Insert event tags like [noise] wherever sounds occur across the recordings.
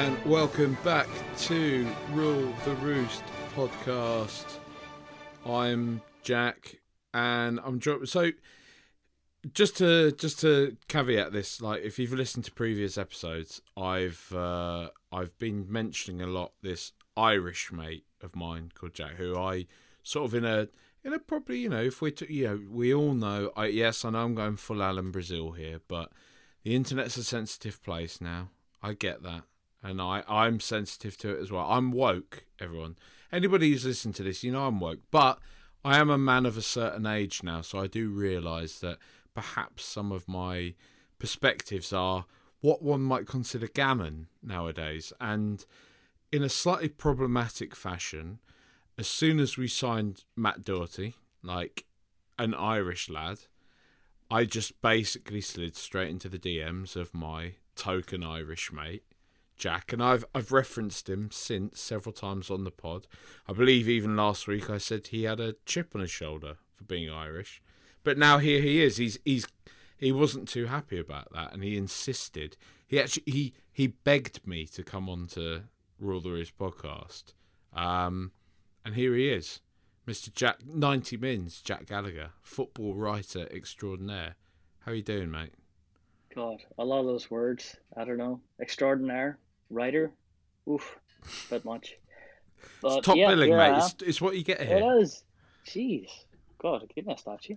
And welcome back to Rule the Roost podcast. I'm Jack, and I'm jo- so just to just to caveat this, like if you've listened to previous episodes, I've uh, I've been mentioning a lot this Irish mate of mine called Jack, who I sort of in a in a probably you know if we t- you know we all know I yes I know I'm going full Alan Brazil here, but the internet's a sensitive place now. I get that. And I, I'm sensitive to it as well. I'm woke, everyone. Anybody who's listened to this, you know I'm woke. But I am a man of a certain age now, so I do realise that perhaps some of my perspectives are what one might consider gammon nowadays. And in a slightly problematic fashion, as soon as we signed Matt Doherty, like an Irish lad, I just basically slid straight into the DMs of my token Irish mate, Jack, and I've I've referenced him since several times on the pod. I believe even last week I said he had a chip on his shoulder for being Irish, but now here he is. He's he's he wasn't too happy about that, and he insisted. He actually he he begged me to come on to Rule the Roost podcast, um, and here he is. Mr. Jack, 90 mins, Jack Gallagher, football writer extraordinaire. How are you doing, mate? God, a lot of those words. I don't know. Extraordinaire, writer. Oof, bit much. But It's top yeah, billing, mate. It's, it's what you get here. It is. Jeez, God, goodness, statue.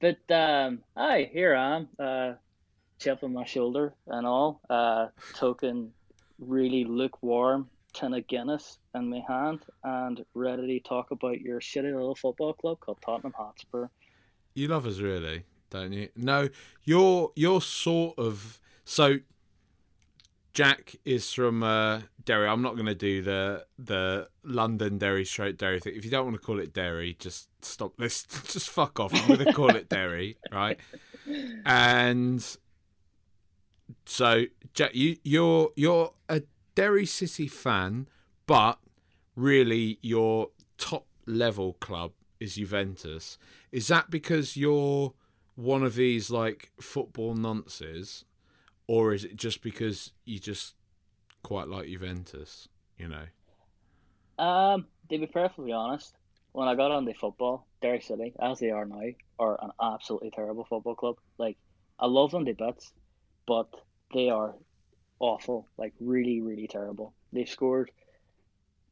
But um, hi, here I am. Uh, chip on my shoulder and all. Uh, token, really lukewarm tin of Guinness in my hand, and ready to talk about your shitty little football club called Tottenham Hotspur. You love us, really, don't you? No, you're you're sort of so. Jack is from uh, Derry. I'm not going to do the the London Derry straight Derry thing. If you don't want to call it Derry, just stop this. [laughs] Just fuck off. I'm going to call it Derry, right? And so, Jack, you you're you're a Derry City fan, but really your top level club is Juventus. Is that because you're one of these like football nonces, or is it just because you just quite like Juventus? You know. Um, to be perfectly honest, when I got on the football, Derry City, as they are now, are an absolutely terrible football club. Like, I love them to bits, but they are awful. Like, really, really terrible. They've scored,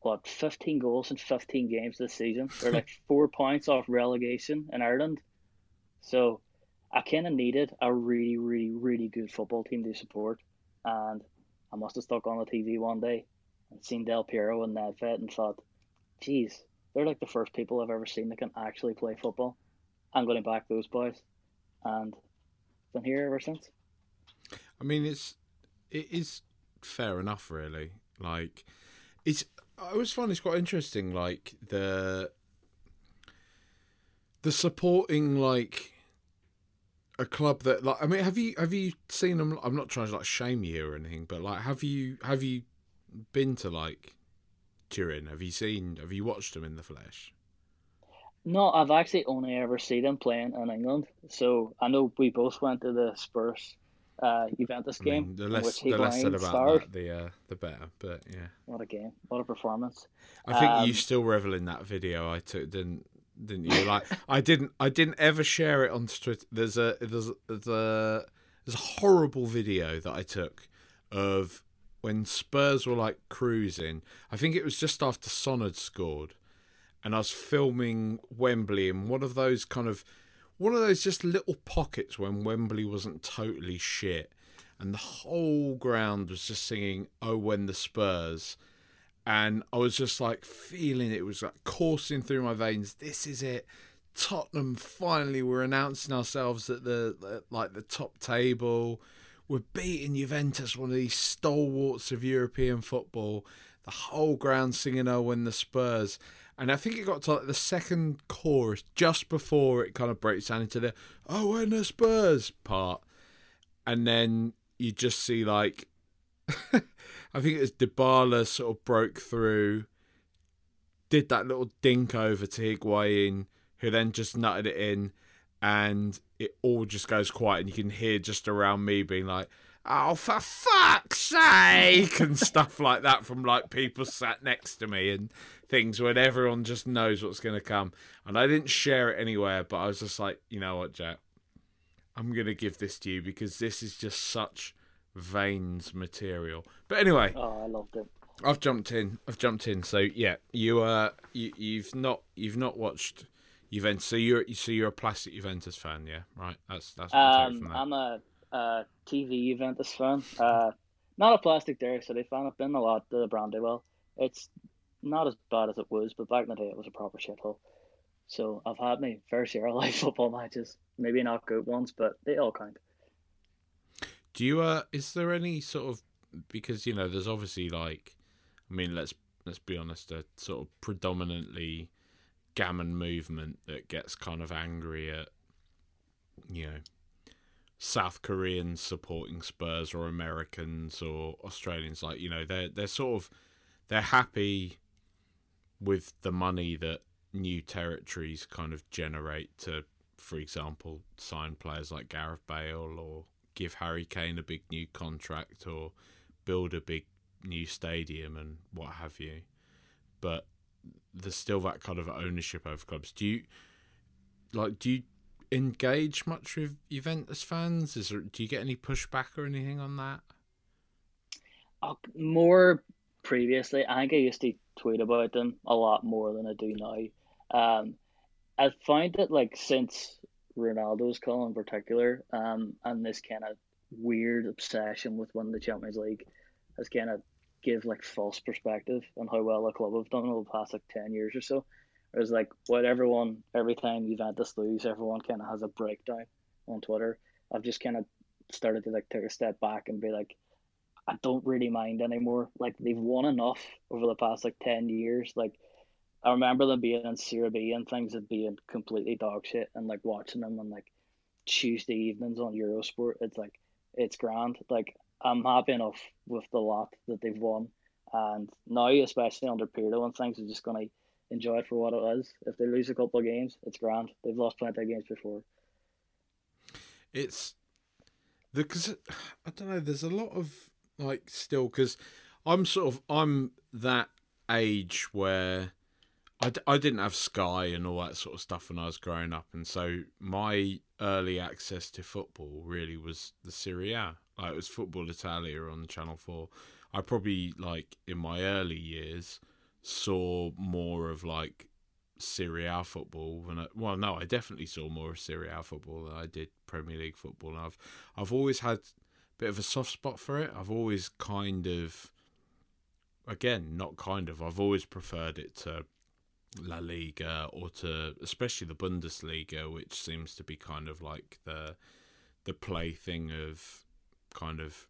what, 15 goals in 15 games this season. They're like [laughs] four points off relegation in Ireland. So, I kind of needed a really, really, really good football team to support. And I must have stuck on the TV one day and seen Del Piero and Nedved and thought, geez, they're like the first people I've ever seen that can actually play football. I'm going to back those boys. And been here ever since. I mean, it's it is fair enough, really. Like, it's I always find it's quite interesting, like the the supporting like a club that like I mean, have you have you seen them? I'm not trying to like shame you or anything, but like, have you have you been to like Turin? Have you seen? Have you watched them in the flesh? No, I've actually only ever seen them playing in England. So I know we both went to the Spurs uh, Juventus I game. mean, the in less which the less said about starred. that, the uh, the better. But yeah, What a game! What a performance! I think you Um, still revel in that video I took, didn't didn't you? Like [laughs] I didn't I didn't ever share it on Twitter. There's a there's there's a there's a horrible video that I took of when Spurs were like cruising. I think it was just after Son had scored, and I was filming Wembley in one of those kind of one of those just little pockets when Wembley wasn't totally shit, and the whole ground was just singing "Oh, when the Spurs." And I was just like feeling it was like coursing through my veins. This is it. Tottenham finally we're announcing ourselves at the, the like the top table. We're beating Juventus, one of these stalwarts of European football. The whole ground singing "Oh, when the Spurs," and I think it got to like the second chorus just before it kind of breaks down into the "Oh, when the Spurs" part, and then you just see like [laughs] I think it was Dybala sort of broke through, did that little dink over to Higuain, who then just nutted it in, and it all just goes quiet, and you can hear just around me being like, "Oh, for fuck's sake!" and [laughs] stuff like that from like people sat next to me and things when everyone just knows what's going to come. And I didn't share it anywhere, but I was just like, you know what, Jack, I'm going to give this to you because this is just such veins material. But anyway, Oh, I loved it. I've jumped in. I've jumped in. So yeah, you uh, you you've not you've not watched Juventus. So you're so you're a plastic Juventus fan, yeah? Right. That's that's what Um, that. I'm a, a TV Juventus fan. Uh, not a plastic Derry City fan. I've been a lot to Brandywell. It's not as bad as it was, but back in the day, it was a proper shithole. So I've had my fair share of [laughs] live football matches. Maybe not good ones, but they all count. Do you uh? Is there any sort of because you know there's obviously like, I mean let's let's be honest, a sort of predominantly gammon movement that gets kind of angry at you know South Koreans supporting Spurs or Americans or Australians like you know they're they're sort of they're happy with the money that new territories kind of generate to for example sign players like Gareth Bale or give Harry Kane a big new contract or build a big new stadium and what have you but there's still that kind of ownership over clubs do you like do you engage much with Juventus fans? Is there, do you get any pushback or anything on that? Uh, more previously, I think I used to tweet about them a lot more than I do now. Um, I find that like since Ronaldo's call in particular, um, and this kind of weird obsession with winning the Champions League has kind of give like false perspective on how well a club have done over the past like ten years or so. It was like what everyone every time Juventus lose, everyone kind of has a breakdown on Twitter. I've just kind of started to like take a step back and be like, I don't really mind anymore. Like they've won enough over the past like ten years. Like I remember them being in Serie B and things and being completely dog shit and like watching them on like Tuesday evenings on Eurosport. It's like it's grand. Like I'm happy enough with the lot that they've won. And now, especially under Pirlo and things, are just gonna enjoy it for what it is. If they lose a couple of games, it's grand. They've lost plenty of games before. It's the because [sighs] I don't know. There's a lot of like still because I'm sort of I'm that age where I, d- I didn't have Sky and all that sort of stuff when I was growing up, and so my early access to football really was the Serie A. Like it was Football Italia on Channel Four. I probably like in my early years saw more of like Serie A football than I, well, no, I definitely saw more of Serie A football than I did Premier League football. And I've I've always had a bit of a soft spot for it. I've always kind of, again, not kind of. I've always preferred it to La Liga or to especially the Bundesliga, which seems to be kind of like the the plaything of kind of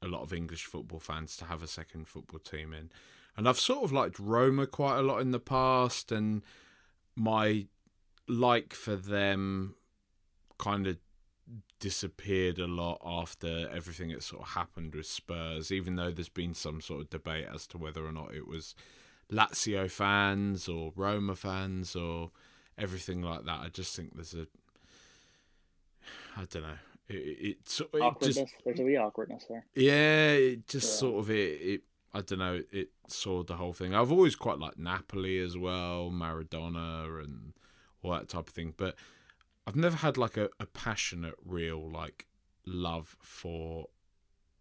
a lot of English football fans to have a second football team in. And I've sort of liked Roma quite a lot in the past, and my like for them kind of disappeared a lot after everything that sort of happened with Spurs, even though there's been some sort of debate as to whether or not it was Lazio fans or Roma fans or everything like that. I just think there's a I don't know. It, it, sort- it Awkwardness. just There's a wee awkwardness there. yeah, it just Yeah. sort of it, it. I don't know. It saw the whole thing. I've always quite liked Napoli as well, Maradona, and all that type of thing. But I've never had like a, a passionate, real like love for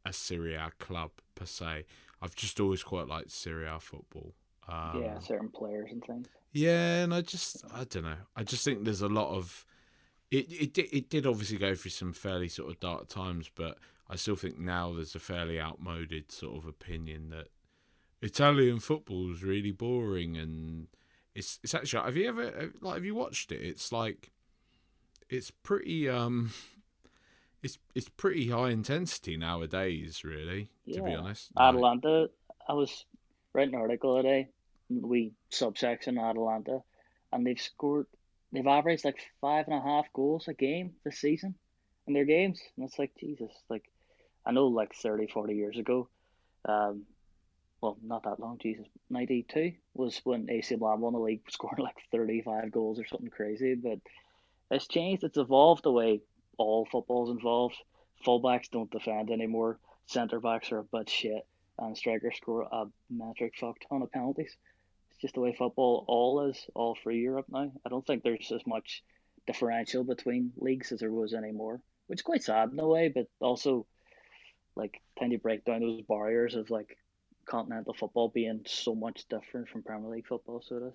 a Serie A club per se. I've just always quite liked Serie A football. Um, yeah, certain players and things. yeah, and I just I don't know. I just think there's a lot of it. It did, it did obviously go through some fairly sort of dark times, but I still think now there's a fairly outmoded sort of opinion that Italian football is really boring, and it's it's actually. Have you ever like have you watched it? It's like it's pretty um. [laughs] It's it's pretty high intensity nowadays, really. To be Yeah. honest, Like- Atalanta. I was writing an article today. We subsection Atalanta, and they've scored. They've averaged like five and a half goals a game this season in their games, and it's like Jesus. Like I know, like 30, 40 years ago, um, well, not that long. Jesus, ninety two was when AC Milan won the league, [laughs] scoring like thirty five goals or something crazy. But it's changed. It's evolved the way all football's involved. Fullbacks don't defend anymore. Centre backs are a bit shit, and strikers score a metric fuck ton of penalties. Just the way football all is, all through Europe now. I don't think there's as much differential between leagues as there was anymore, which is quite sad in a way, but also like trying to break down those barriers of like continental football being so much different from Premier League football. So it is.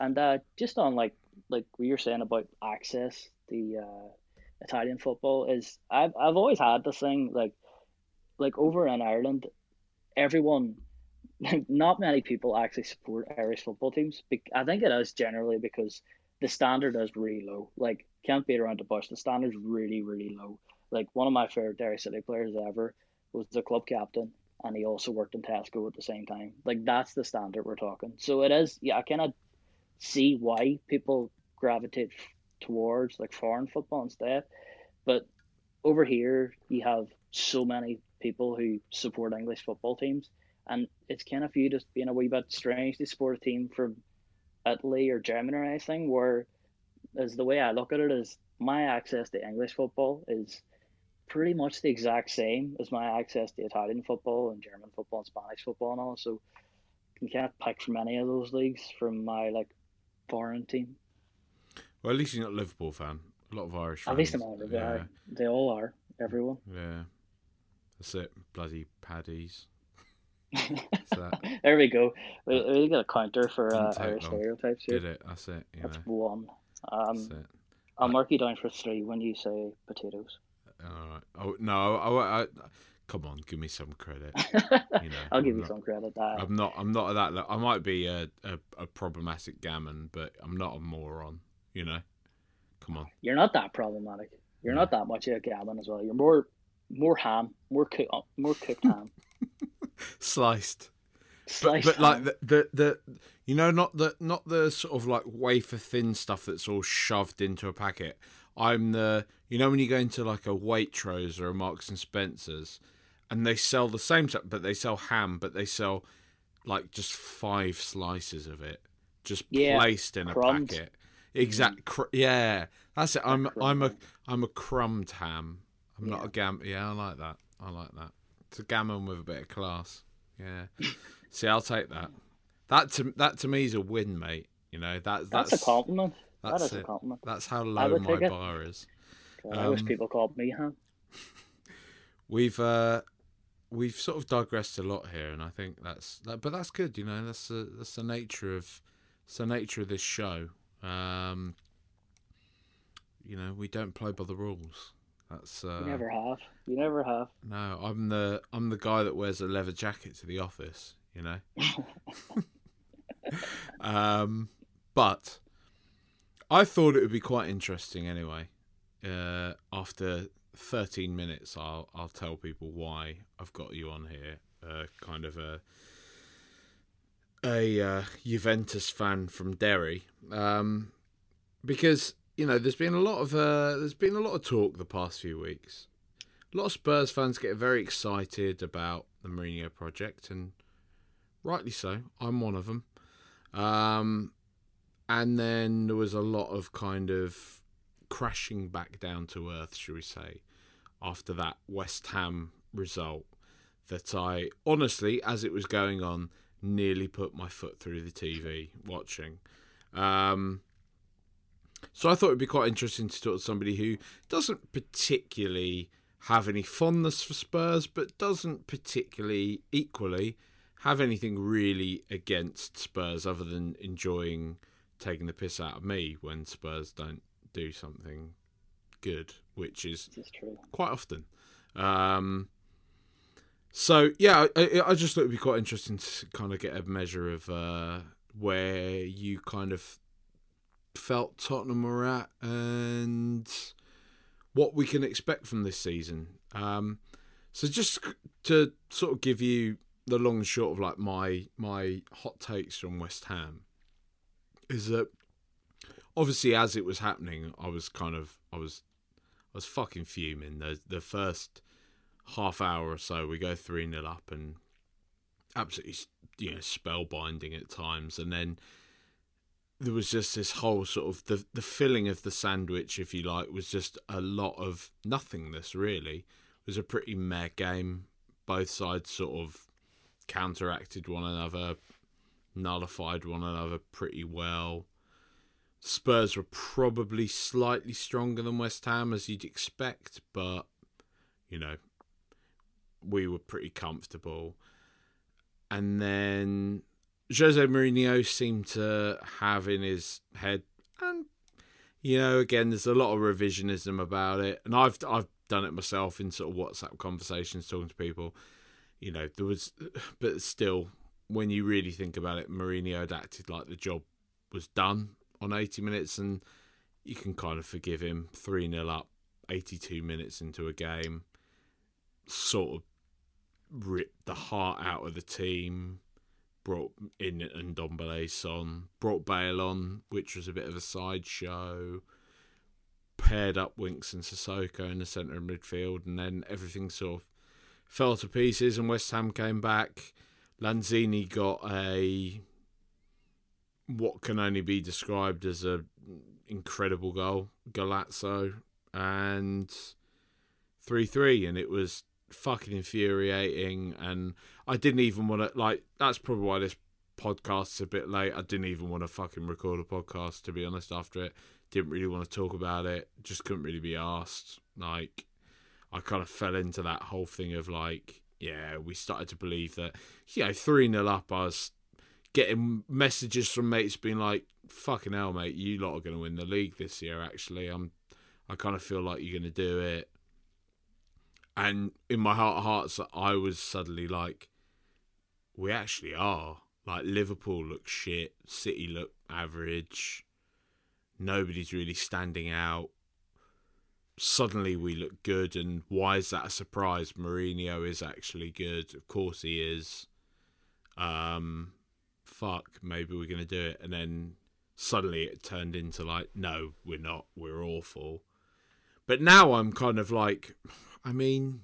And uh, just on like like what you're saying about access, the uh, Italian football is I've I've always had this thing like like over in Ireland, everyone, [laughs] not many people actually support Irish football teams. I think it is generally because the standard is really low. Like can't beat around the bush. The standard's really really low. Like one of my favorite Derry City players ever was the club captain, and he also worked in Tesco at the same time. Like that's the standard we're talking. So it is. Yeah, I cannot see why people gravitate towards like foreign football instead. But over here, you have so many people who support English football teams, and it's kind of viewed as being a wee bit strange to support a team from Italy or Germany or anything. Where, as the way I look at it, is my access to English football is pretty much the exact same as my access to Italian football and German football and Spanish football and all. So you can't pick from any of those leagues from my like foreign team. Well, at least you're not a Liverpool fan. A lot of Irish fans. At least I'm not. They, yeah, they all are. Everyone. yeah. That's it. Bloody paddies. [laughs] there we go. We, we got a counter for uh, long. stereotypes here. Did it? That's it. You That's know. one. That's Um, it. I'll mark you down for three when you say potatoes. All right. Oh no! I, I, come on, give me some credit. [laughs] You know, I'll I'm give you not- some credit. Uh, I'm not. I'm not at that. le- I might be a, a, a problematic gammon, but I'm not a moron. You know. Come on. you're not that problematic. You're No. not that much of a gammon as well. You're more more ham, more cook, more cooked [laughs] ham. Sliced. But, Sliced but like the, the the you know not the not the sort of like wafer thin stuff that's all shoved into a packet. I'm the you know when you go into like a Waitrose or a Marks and Spencers, and they sell the same stuff, but they sell ham, but they sell like just five slices of it, just Yeah, placed in crumbs. a packet. Exact. Cr- yeah, that's it. I'm I'm a. I'm a crumbed ham. I'm not a gam. Yeah, I like that. I like that. It's a gammon with a bit of class. Yeah. See, I'll take that. That to that to me is a win, mate. You know that that's, that's a compliment. That that's is a compliment. That's how low my it. bar is. I wish Um, people called me ham. [laughs] We've uh, we've sort of digressed a lot here, and I think that's that, but that's good. You know, that's the that's the nature of it's the nature of this show. Um, you know, we don't play by the rules. That's uh, You never have. You never have. no. I'm the I'm the guy that wears a leather jacket to the office. You know. [laughs] um, but I thought it would be quite interesting anyway. Uh, after 13 minutes, I'll I'll tell people why I've got you on here. Uh, kind of a a uh, Juventus fan from Derry, um, because you know there's been a lot of uh, there's been a lot of talk the past few weeks. A lot of Spurs fans get very excited about the Mourinho project, and rightly so. I'm one of them. Um, and then there was a lot of kind of crashing back down to earth, shall we say, after that West Ham result that I honestly, as it was going on, nearly put my foot through the TV watching. Um, so I thought it'd be quite interesting to talk to somebody who doesn't particularly have any fondness for Spurs, but doesn't particularly equally have anything really against Spurs other than enjoying taking the piss out of me when Spurs don't do something good, which is, is quite often. Um, so yeah, I, I just thought it'd be quite interesting to kind of get a measure of uh, where you kind of felt Tottenham were at and what we can expect from this season. Um, so just to sort of give you the long and short of like my my hot takes from West Ham is that obviously as it was happening, I was kind of I was I was fucking fuming. The the first half hour or so, we go three 0 up and absolutely you know spellbinding at times, and then there was just this whole sort of the the filling of the sandwich, if you like, was just a lot of nothingness. Really, it was a pretty meh game. Both sides sort of counteracted one another, nullified one another pretty well. Spurs were probably slightly stronger than West Ham, as you'd expect, but you know, we were pretty comfortable. And then Jose Mourinho seemed to have in his head, and you know, again, there's a lot of revisionism about it, and I've I've done it myself in sort of WhatsApp conversations, talking to people. You know, there was, but still, when you really think about it, Mourinho had acted like the job was done on 80 minutes, and you can kind of forgive him. 3 0 up, 82 minutes into a game, sort of ripped the heart out of the team, brought in Ndombele Son, brought Bale on, which was a bit of a sideshow, paired up Winks and Sissoko in the centre of midfield, and then everything sort of fell to pieces, and West Ham came back. Lanzini got a what can only be described as a incredible goal, golazo, and three three, and it was fucking infuriating. And I didn't even want to like. That's probably why this podcast's a bit late. I didn't even want to fucking record a podcast to be honest. After it, didn't really want to talk about it. Just couldn't really be asked. Like, I kind of fell into that whole thing of like, yeah, we started to believe that, you know, three 0 up. I was getting messages from mates being like, "Fucking hell, mate, you lot are going to win the league this year." Actually, I'm, I kind of feel like you're going to do it. And in my heart of hearts, I was suddenly like, "We actually are." Like Liverpool look shit, City look average. Nobody's really standing out. Suddenly we look good, and why is that a surprise? Mourinho is actually good. Of course he is. Um, fuck, maybe we're gonna do it, and then suddenly it turned into like, no, we're not. We're awful. But now I'm kind of like, I mean,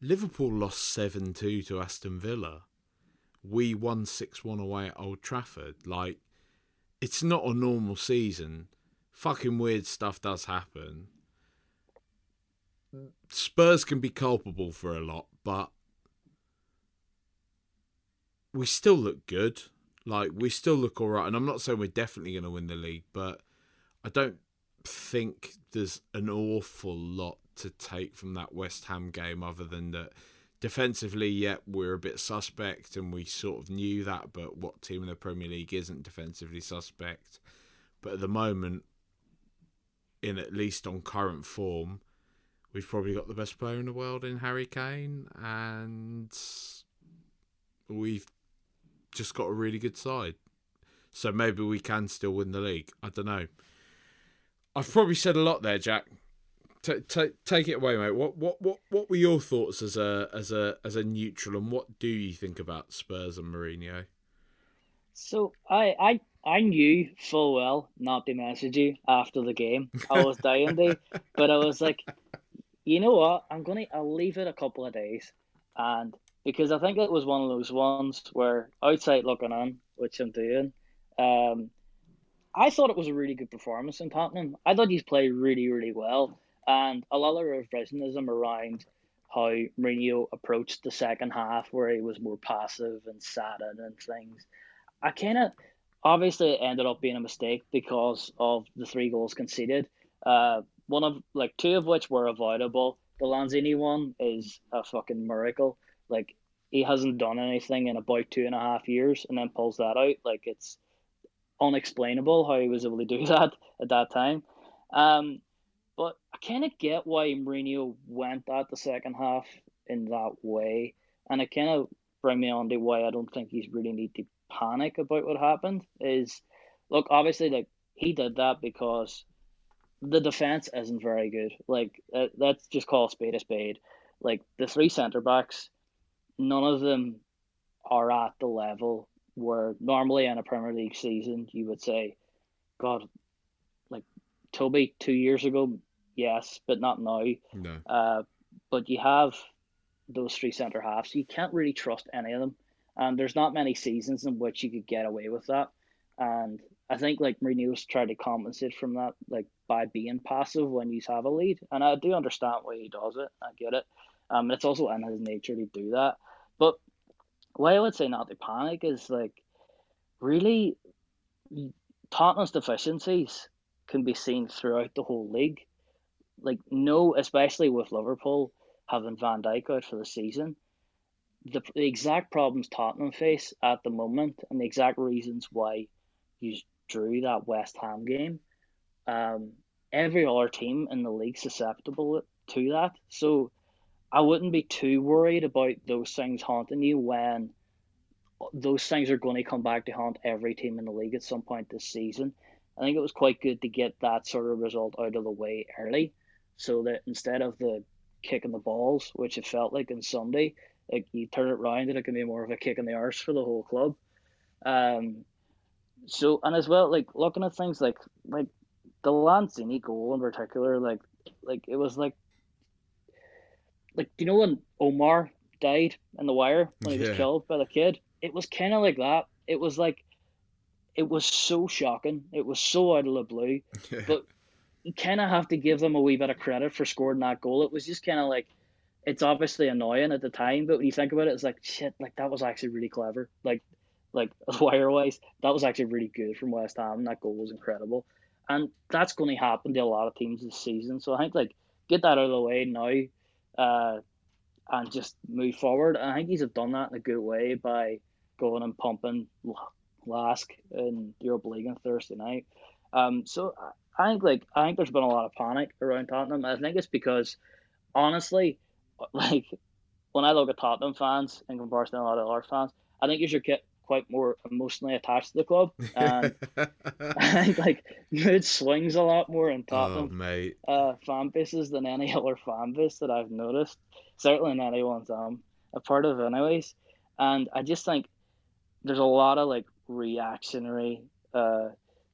Liverpool lost seven two to Aston Villa. We won six one away at Old Trafford. Like, it's not a normal season. Fucking weird stuff does happen. Spurs can be culpable for a lot, but we still look good. Like we still look all right, and I'm not saying we're definitely going to win the league, but I don't think there's an awful lot to take from that West Ham game, other than that defensively, yet yeah, we're a bit suspect, and we sort of knew that. But what team in the Premier League isn't defensively suspect? But at the moment, in at least on current form, we've probably got the best player in the world in Harry Kane, and we've just got a really good side. So maybe we can still win the league. I don't know. I've probably said a lot there, Jack. T- t- take it away, mate. What what what what were your thoughts as a as a as a neutral, and what do you think about Spurs and Mourinho? So I I I knew full well not to message you after the game. I was [laughs] dying to, but I was like, you know what? I'm gonna I'll leave it a couple of days, and because I think it was one of those ones where outside looking in, which I'm doing, um, I thought it was a really good performance in Tottenham. I thought he's played really really well. And a lot of revisionism around how Mourinho approached the second half, where he was more passive and sat in and things. I kind of obviously it ended up being a mistake because of the three goals conceded. Uh, one of like two of which were avoidable. The Lanzini one is a fucking miracle. Like he hasn't done anything in about two and a half years, and then pulls that out. Like it's unexplainable how he was able to do [laughs] that at that time. Um, but I kind of get why Mourinho went at the second half in that way, and it kind of bring me on to why I don't think he's really need to panic about what happened. Is look obviously like he did that because the defense isn't very good. Like uh, let's just call a spade a spade. Like the three centre backs, none of them are at the level where normally in a Premier League season you would say, God, like Toby two years ago, yes, but not now. No. Uh, but you have those three centre halves, you can't really trust any of them. And there's not many seasons in which you could get away with that. And I think like Mourinho's tried to compensate from that, like by being passive when you have a lead. And I do understand why he does it. I get it. Um, it's also in his nature to do that. But why I would say not to panic is like really Tottenham's deficiencies can be seen throughout the whole league. Like no, especially with Liverpool having Van Dijk out for the season, the, the exact problems Tottenham face at the moment and the exact reasons why you drew that West Ham game. Um, every other team in the league susceptible to that. So I wouldn't be too worried about those things haunting you when those things are going to come back to haunt every team in the league at some point this season. I think it was quite good to get that sort of result out of the way early so that instead of the kicking the balls, which it felt like on Sunday, like you turn it around and it can be more of a kick in the arse for the whole club. Um, so and as well, like looking at things like like the Lanzini goal in particular, like like it was like like you know when Omar died in the wire when he Yeah. was killed by the kid? It was kind of like that. It was like it was so shocking. It was so out of the blue. [laughs] Yeah. But kind of have to give them a wee bit of credit for scoring that goal. It was just kind of like, it's obviously annoying at the time, but when you think about it, it's like shit. Like that was actually really clever. Like, like [laughs] wire wise, that was actually really good from West Ham. That goal was incredible, and that's going to happen to a lot of teams this season. So I think like get that out of the way now, uh, and just move forward. And I think he's have done that in a good way by going and pumping LASK in the Europa League on Thursday night. Um, so I- think like I think there's been a lot of panic around Tottenham. I think it's because honestly, [laughs] like when I look at Tottenham fans in comparison to a lot of other fans, I think you should get quite more emotionally attached to the club. And I [laughs] think [laughs] like mood swings a lot more in oh, Tottenham mate. uh, fan bases than any other fan base that I've noticed. Certainly in anyone's um a part of, anyways. And I just think there's a lot of like reactionary uh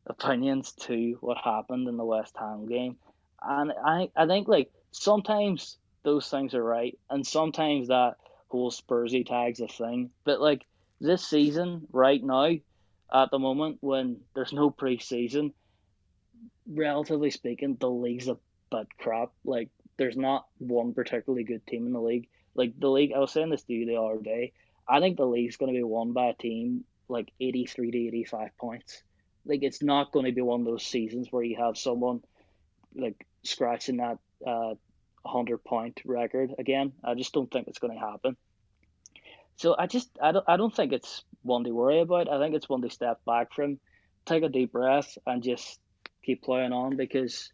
opinions to what happened in the West Ham game, and I I think like sometimes those things are right, and sometimes that whole Spursy tag's a thing. But like this season, right now, at the moment when there's no pre-season, relatively speaking, the league's a bit crap. Like there's not one particularly good team in the league. Like the league, I was saying this to you the other day. I think the league's going to be won by a team like 83 to 85 points. Like it's not going to be one of those seasons where you have someone like scratching that uh 100 point record again. I just don't think it's going to happen. So I just I don't I don't think it's one to worry about. I think it's one to step back from, take a deep breath, and just keep playing on because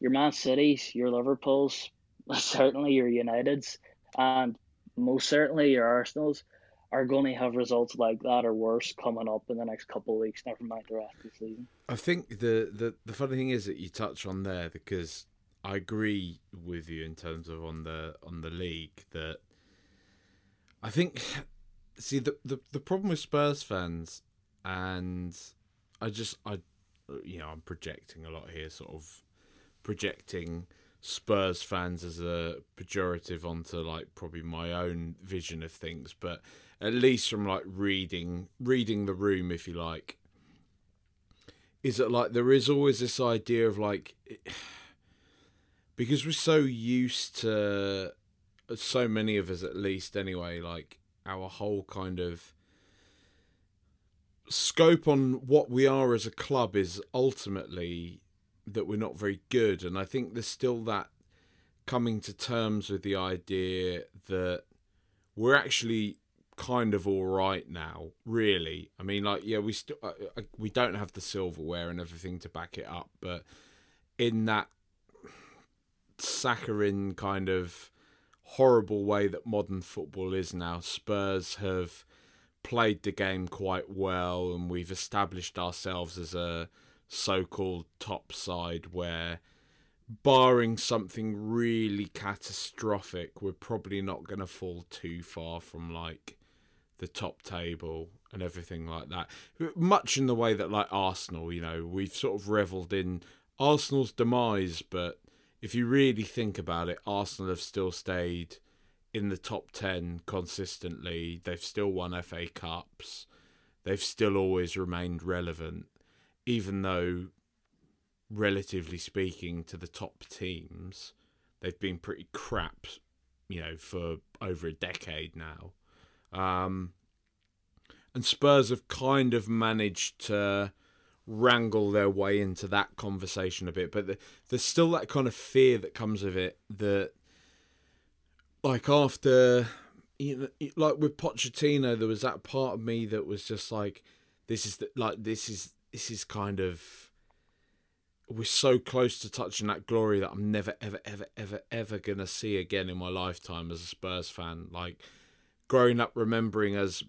your Man Cities, your Liverpools, [laughs] certainly your Uniteds, and most certainly your Arsenals are going to have results like that or worse coming up in the next couple of weeks. Never mind the rest of the season. I think the, the the funny thing is that you touch on there because I agree with you in terms of on the on the league that I think see the the, the problem with Spurs fans and I just I you know I'm projecting a lot here sort of projecting Spurs fans as a pejorative onto like probably my own vision of things but at least from like reading reading the room if you like is that like there is always this idea of like [sighs] because we're so used to so many of us at least anyway like our whole kind of scope on what we are as a club is ultimately that we're not very good. And i think there's still that coming to terms with the idea that we're actually kind of all right now really. I mean like yeah we still uh, uh, we don't have the silverware and everything to back it up but in that saccharine kind of horrible way that modern football is now, Spurs have played the game quite well and we've established ourselves as a so called top side where barring something really catastrophic, we're probably not going to fall too far from like the top table and everything like that. Much in the way that like Arsenal, you know, we've sort of revelled in Arsenal's demise, but if you really think about it, Arsenal have still stayed in the top 10 consistently. They've still won FA Cups. They've still always remained relevant, even though, relatively speaking, to the top teams, they've been pretty crap, you know, for over a decade now. Um, and Spurs have kind of managed to wrangle their way into that conversation a bit, but the, there's still that kind of fear that comes with it that, like after, you know, like with Pochettino, there was that part of me that was just like, this is the, like this is this is kind of we're so close to touching that glory that I'm never ever ever ever ever gonna see again in my lifetime as a Spurs fan. Like growing up remembering as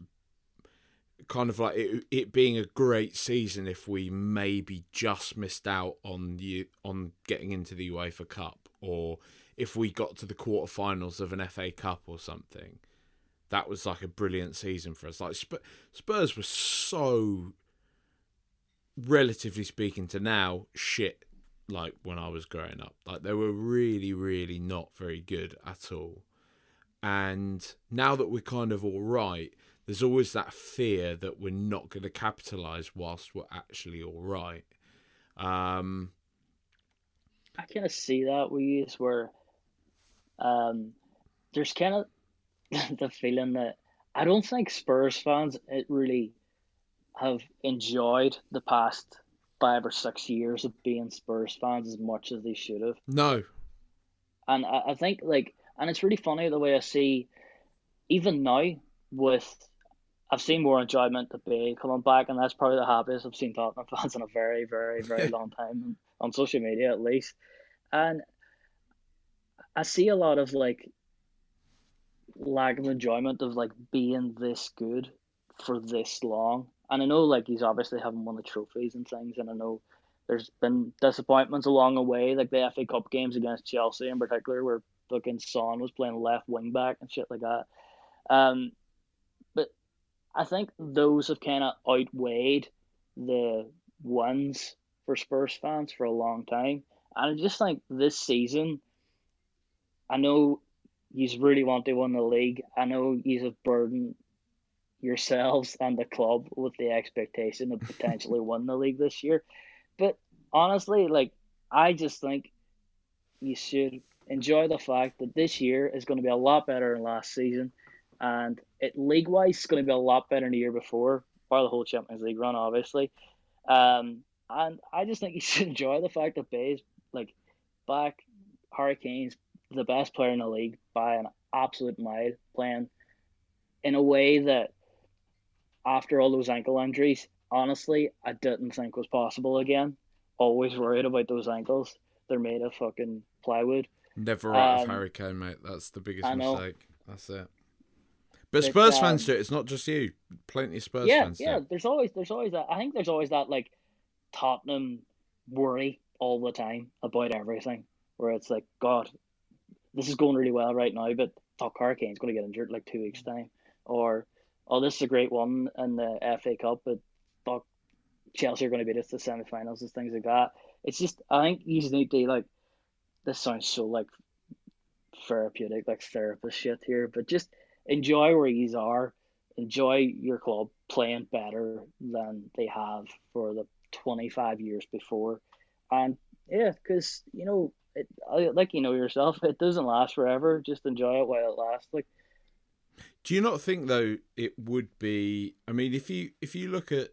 kind of like it, it being a great season if we maybe just missed out on the on getting into the UEFA Cup or if we got to the quarterfinals of an FA Cup or something. That was like a brilliant season for us. Like Spurs were so relatively speaking to now shit like when I was growing up. Like they were really really not very good at all. And now that we're kind of all right, there's always that fear that we're not going to capitalize whilst we're actually all right. Um, I kind of see that we you where um, there's kind of [laughs] the feeling that I don't think Spurs fans it really have enjoyed the past five or six years of being Spurs fans as much as they should have. No. And I, I think like and it's really funny the way I see even now with I've seen more enjoyment to be coming back, and that's probably the happiest I've seen Tottenham [laughs] fans in a very, very, very long time on social media, at least. And I see a lot of like lack of enjoyment of like being this good for this long. And I know like he's obviously haven't won the trophies and things, and I know there's been disappointments along the way, like the FA Cup games against Chelsea in particular, where fucking Son was playing left wing back and shit like that. Um, but I think those have kind of outweighed the ones for Spurs fans for a long time. And I just think this season, I know you really want to win the league. I know you have burdened yourselves and the club with the expectation of potentially [laughs] win the league this year. But honestly, like I just think you should enjoy the fact that this year is going to be a lot better than last season and it league wise is going to be a lot better than the year before, of the whole Champions League run, obviously. Um, and I just think you [laughs] should enjoy the fact that Bale's like back Harry Kane's, the best player in the league by an absolute mile, playing in a way that after all those ankle injuries, honestly, I didn't think was possible again. Always worried about those ankles. They're made of fucking plywood. Never out um, of Harry Kane, mate. That's the biggest mistake. That's it. But Spurs um, fans do it. It's not just you. Plenty of Spurs yeah, fans. Yeah, yeah. There's always there's always that. I think there's always that like Tottenham worry all the time about everything, where it's like, God, this is going really well right now, but fuck, Harry Kane's going to get injured like two weeks time, or oh, this is a great one in the FA Cup, but fuck, Chelsea are going to beat us to semi-finals and things like that. It's just I think you just need to like. This sounds so like therapeutic, like therapist shit here, but just enjoy where you are, enjoy your club playing better than they have for the 25 years before. And yeah, because, you know, it, like you know yourself, [laughs] it doesn't last forever. Just enjoy it while it lasts. Like, do you not think though it would be? I mean, if you if you look at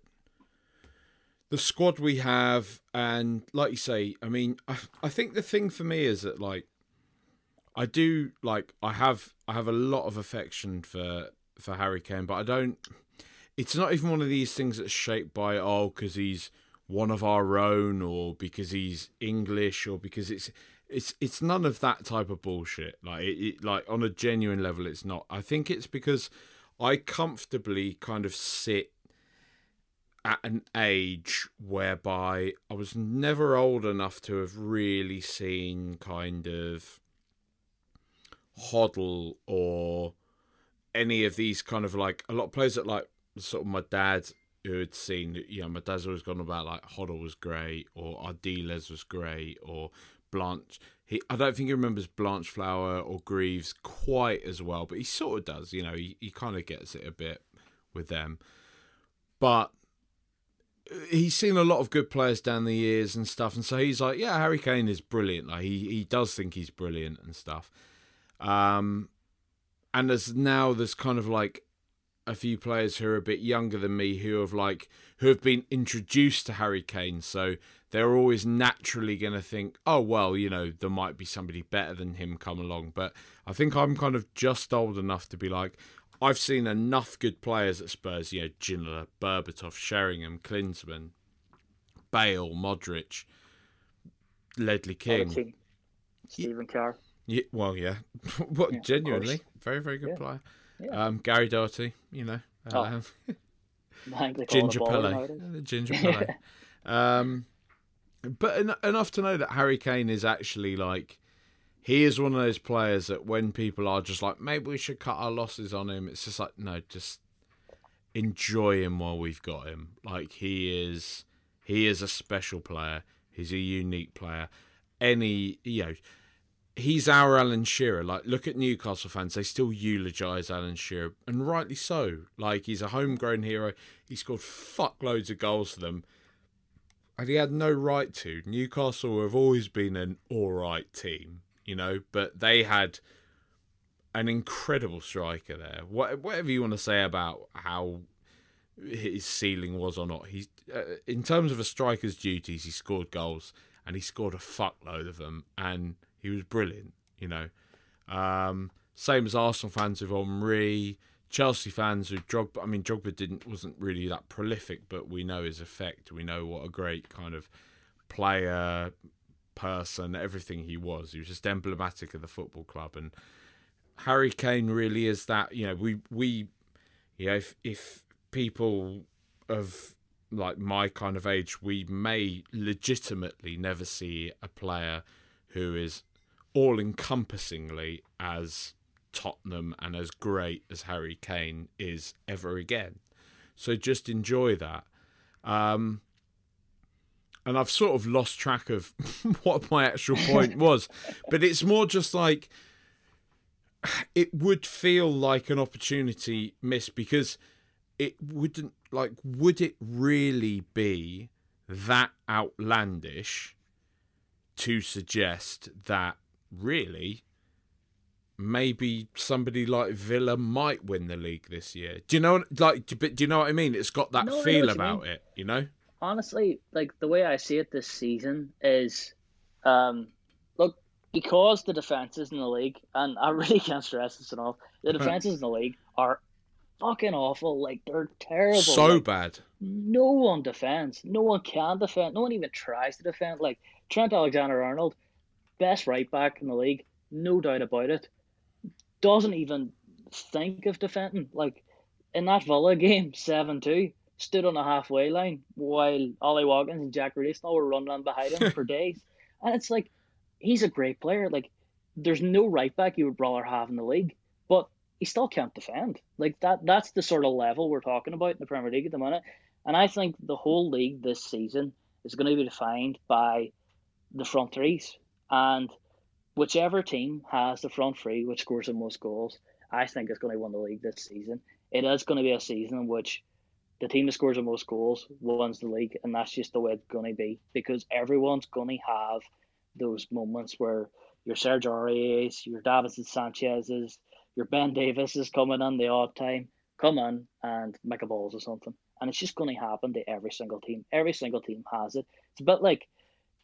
the squad we have, and like you say, I mean, I, I think the thing for me is that like I do like I have I have a lot of affection for for Harry Kane, but I don't. It's not even one of these things that's shaped by oh because he's one of our own or because he's English or because it's it's it's none of that type of bullshit. Like it, it, like on a genuine level, it's not. I think it's because I comfortably kind of sit at an age whereby I was never old enough to have really seen kind of Hoddle or any of these kind of like a lot of players that like sort of my dad who had seen, you know, my dad's always gone about like Hoddle was great or Ardiles was great or Blanche. He, I don't think he remembers Blanchflower or Greaves quite as well, but he sort of does. You know, he, he kind of gets it a bit with them. But he's seen a lot of good players down the years and stuff, and so he's like, yeah, Harry Kane is brilliant. Like he he does think he's brilliant and stuff. Um, and there's now there's kind of like a few players who are a bit younger than me who have like who have been introduced to Harry Kane, so they're always naturally going to think, oh well, you know, there might be somebody better than him come along. But I think I'm kind of just old enough to be like, I've seen enough good players at Spurs, you know, Ginola, Berbatov, Sheringham, Klinsmann, Bale, Modric, Ledley King, Stephen Carr. Yeah, well, yeah. [laughs] what yeah, genuinely, very, very good yeah. player. Um, Gary Doherty, you know. Oh. Um, [laughs] [laughs] Ginger Pele. Ginger Pele. um, but en- enough to know that Harry Kane is actually like he is one of those players that when people are just like maybe we should cut our losses on him, it's just like no, just enjoy him while we've got him. Like he is, he is a special player. He's a unique player. Any you know he's our Alan Shearer. Like, look at Newcastle fans; they still eulogise Alan Shearer, and rightly so. Like, he's a homegrown hero. He scored fuckloads of goals for them, and he had no right to. Newcastle have always been an all right team, you know, but they had an incredible striker there. whatever you want to say about how his ceiling was or not, he's uh, in terms of a striker's duties, he scored goals and he scored a fuckload of them, and he was brilliant, you know. Um, same as Arsenal fans with Henry, Chelsea fans with Drogba. I mean, Drogba didn't wasn't really that prolific, but we know his effect. We know what a great kind of player, person, everything he was. He was just emblematic of the football club, and Harry Kane really is that. You know, we we, you know, if if people of like my kind of age, we may legitimately never see a player who is all encompassingly as Tottenham and as great as Harry Kane is ever again. So just enjoy that. Um, and I've sort of lost track of [laughs] what my actual point was, but it's more just like it would feel like an opportunity missed because it wouldn't like would it really be that outlandish to suggest that really, maybe somebody like Villa might win the league this year. Do you know, like, do you know what I mean? It's got that no, feel about it, you know. Honestly, like the way I see it this season is, um, look, because the defenses in the league, and I really [laughs] can't stress this enough, the [laughs] defenses in the league are fucking awful. Like they're terrible. So like, bad. No one defends. No one can defend. No one even tries to defend. Like Trent Alexander Arnold best right back in the league, no doubt about it. Doesn't even think of defending. Like in that Villa [laughs] game, seven two, stood on a halfway line while Ollie Watkins and Jack Grealish were running behind him for [laughs] days. And it's like he's a great player. Like there's no right back you would rather have in the league, but he still can't defend. Like that that's the sort of level we're talking about in the Premier League at the minute. And I think the whole league this season is going to be defined by the front threes. And whichever team has the front three, which scores the most goals, I think is going to win the league this season. It is going to be a season in which the team that scores the most goals wins the league, and that's just the way it's going to be because everyone's going to have those moments where your Sergio Auriers, your Davinson Sanchez's, your Ben Davies is coming in the odd time, come in and make a balls or something. And it's just going to happen to every single team. Every single team has it. It's a bit like,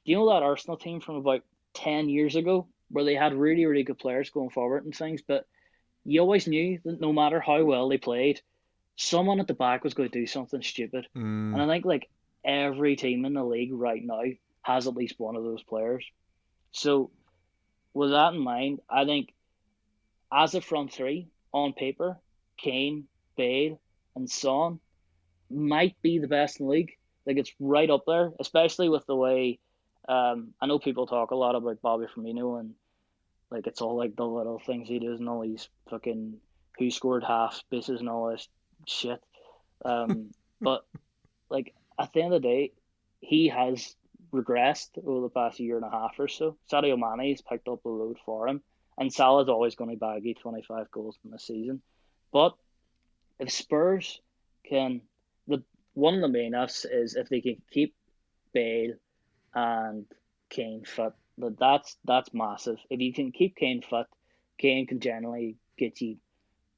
do you know that Arsenal team from about 10 years ago where they had really, really good players going forward and things, but you always knew that no matter how well they played, someone at the back was going to do something stupid. Mm. And I think like every team in the league right now has at least one of those players. So with that in mind, I think as a front three on paper, Kane, Bale, and Son might be the best in the league. Like it's right up there, especially with the way um, I know people talk a lot about Bobby Firmino and like it's all like the little things he does and all these fucking who scored half spaces and all this shit. Um, [laughs] but like at the end of the day, he has regressed over the past year and a half or so. Sadio Mane has picked up the load for him, and Salah's always going to bag you 25 goals in the season. But if Spurs can, the one of the main ifs is if they can keep Bale and Kane fit. That's that's massive. If you can keep Kane fit, Kane can generally get you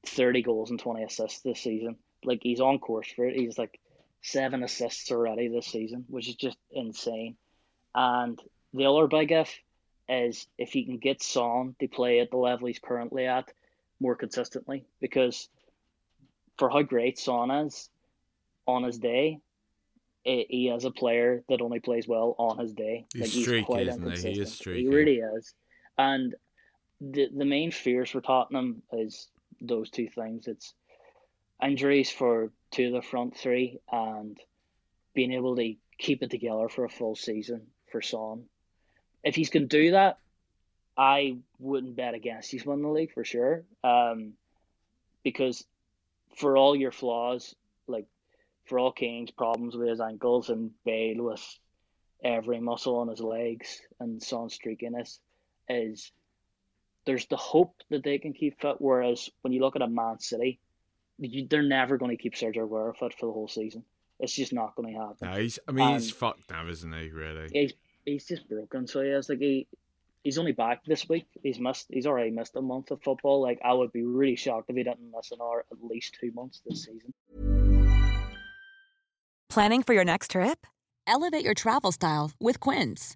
30 goals and 20 assists this season. Like he's on course for it. He's like seven assists already this season, which is just insane. And the other big if is if he can get Son to play at the level he's currently at more consistently, because for how great Son is on his day, it, he is a player that only plays well on his day. He's like he's streaky, quite isn't he? He is streaky. He really is. And the the main fears for Tottenham is those two things. It's injuries for two of the front three and being able to keep it together for a full season for Son. If he's going to do that, I wouldn't bet against he's won the league for sure. Um, because for all your flaws, like for all Kane's problems with his ankles and Bale with every muscle on his legs and Son streakiness, is there's the hope that they can keep fit. Whereas when you look at a Man City, you, they're never going to keep Sergio Aguero fit for the whole season. It's just not going to happen. No, he's. I mean, he's Um, fucked now, isn't he? Really. He's he's just broken. So he has like he he's only back this week. He's missed. He's already missed a month of football. Like I would be really shocked if he didn't miss an hour at least two months this season. Planning for your next trip? Elevate your travel style with Quince.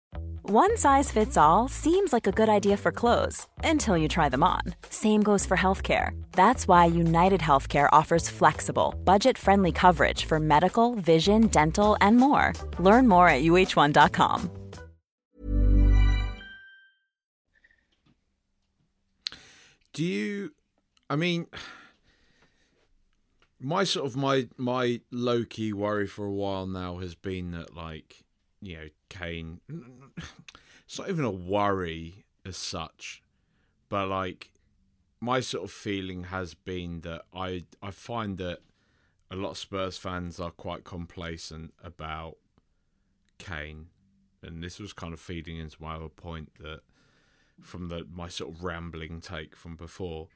One size fits all seems like a good idea for clothes until you try them on. Same goes for healthcare. That's why United Healthcare offers flexible, budget friendly coverage for medical, vision, dental, and more. Learn more at uh1.com. Do you? I mean, my sort of my my low key worry for a while now has been that like you know Kane. It's not even a worry as such, but like my sort of feeling has been that I I find that a lot of Spurs fans are quite complacent about Kane, and this was kind of feeding into my other point that from the my sort of rambling take from before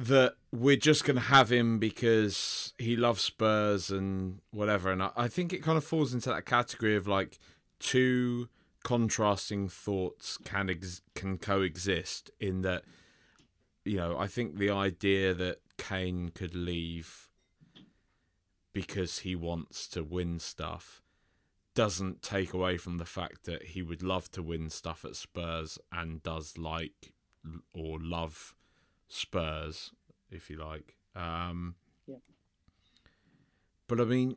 that we're just going to have him because he loves Spurs and whatever. And I, I think it kind of falls into that category of like two contrasting thoughts can ex- can coexist in that you know I think the idea that Kane could leave because he wants to win stuff doesn't take away from the fact that he would love to win stuff at Spurs and does like or love Spurs, if you like. Um, Yeah. But I mean,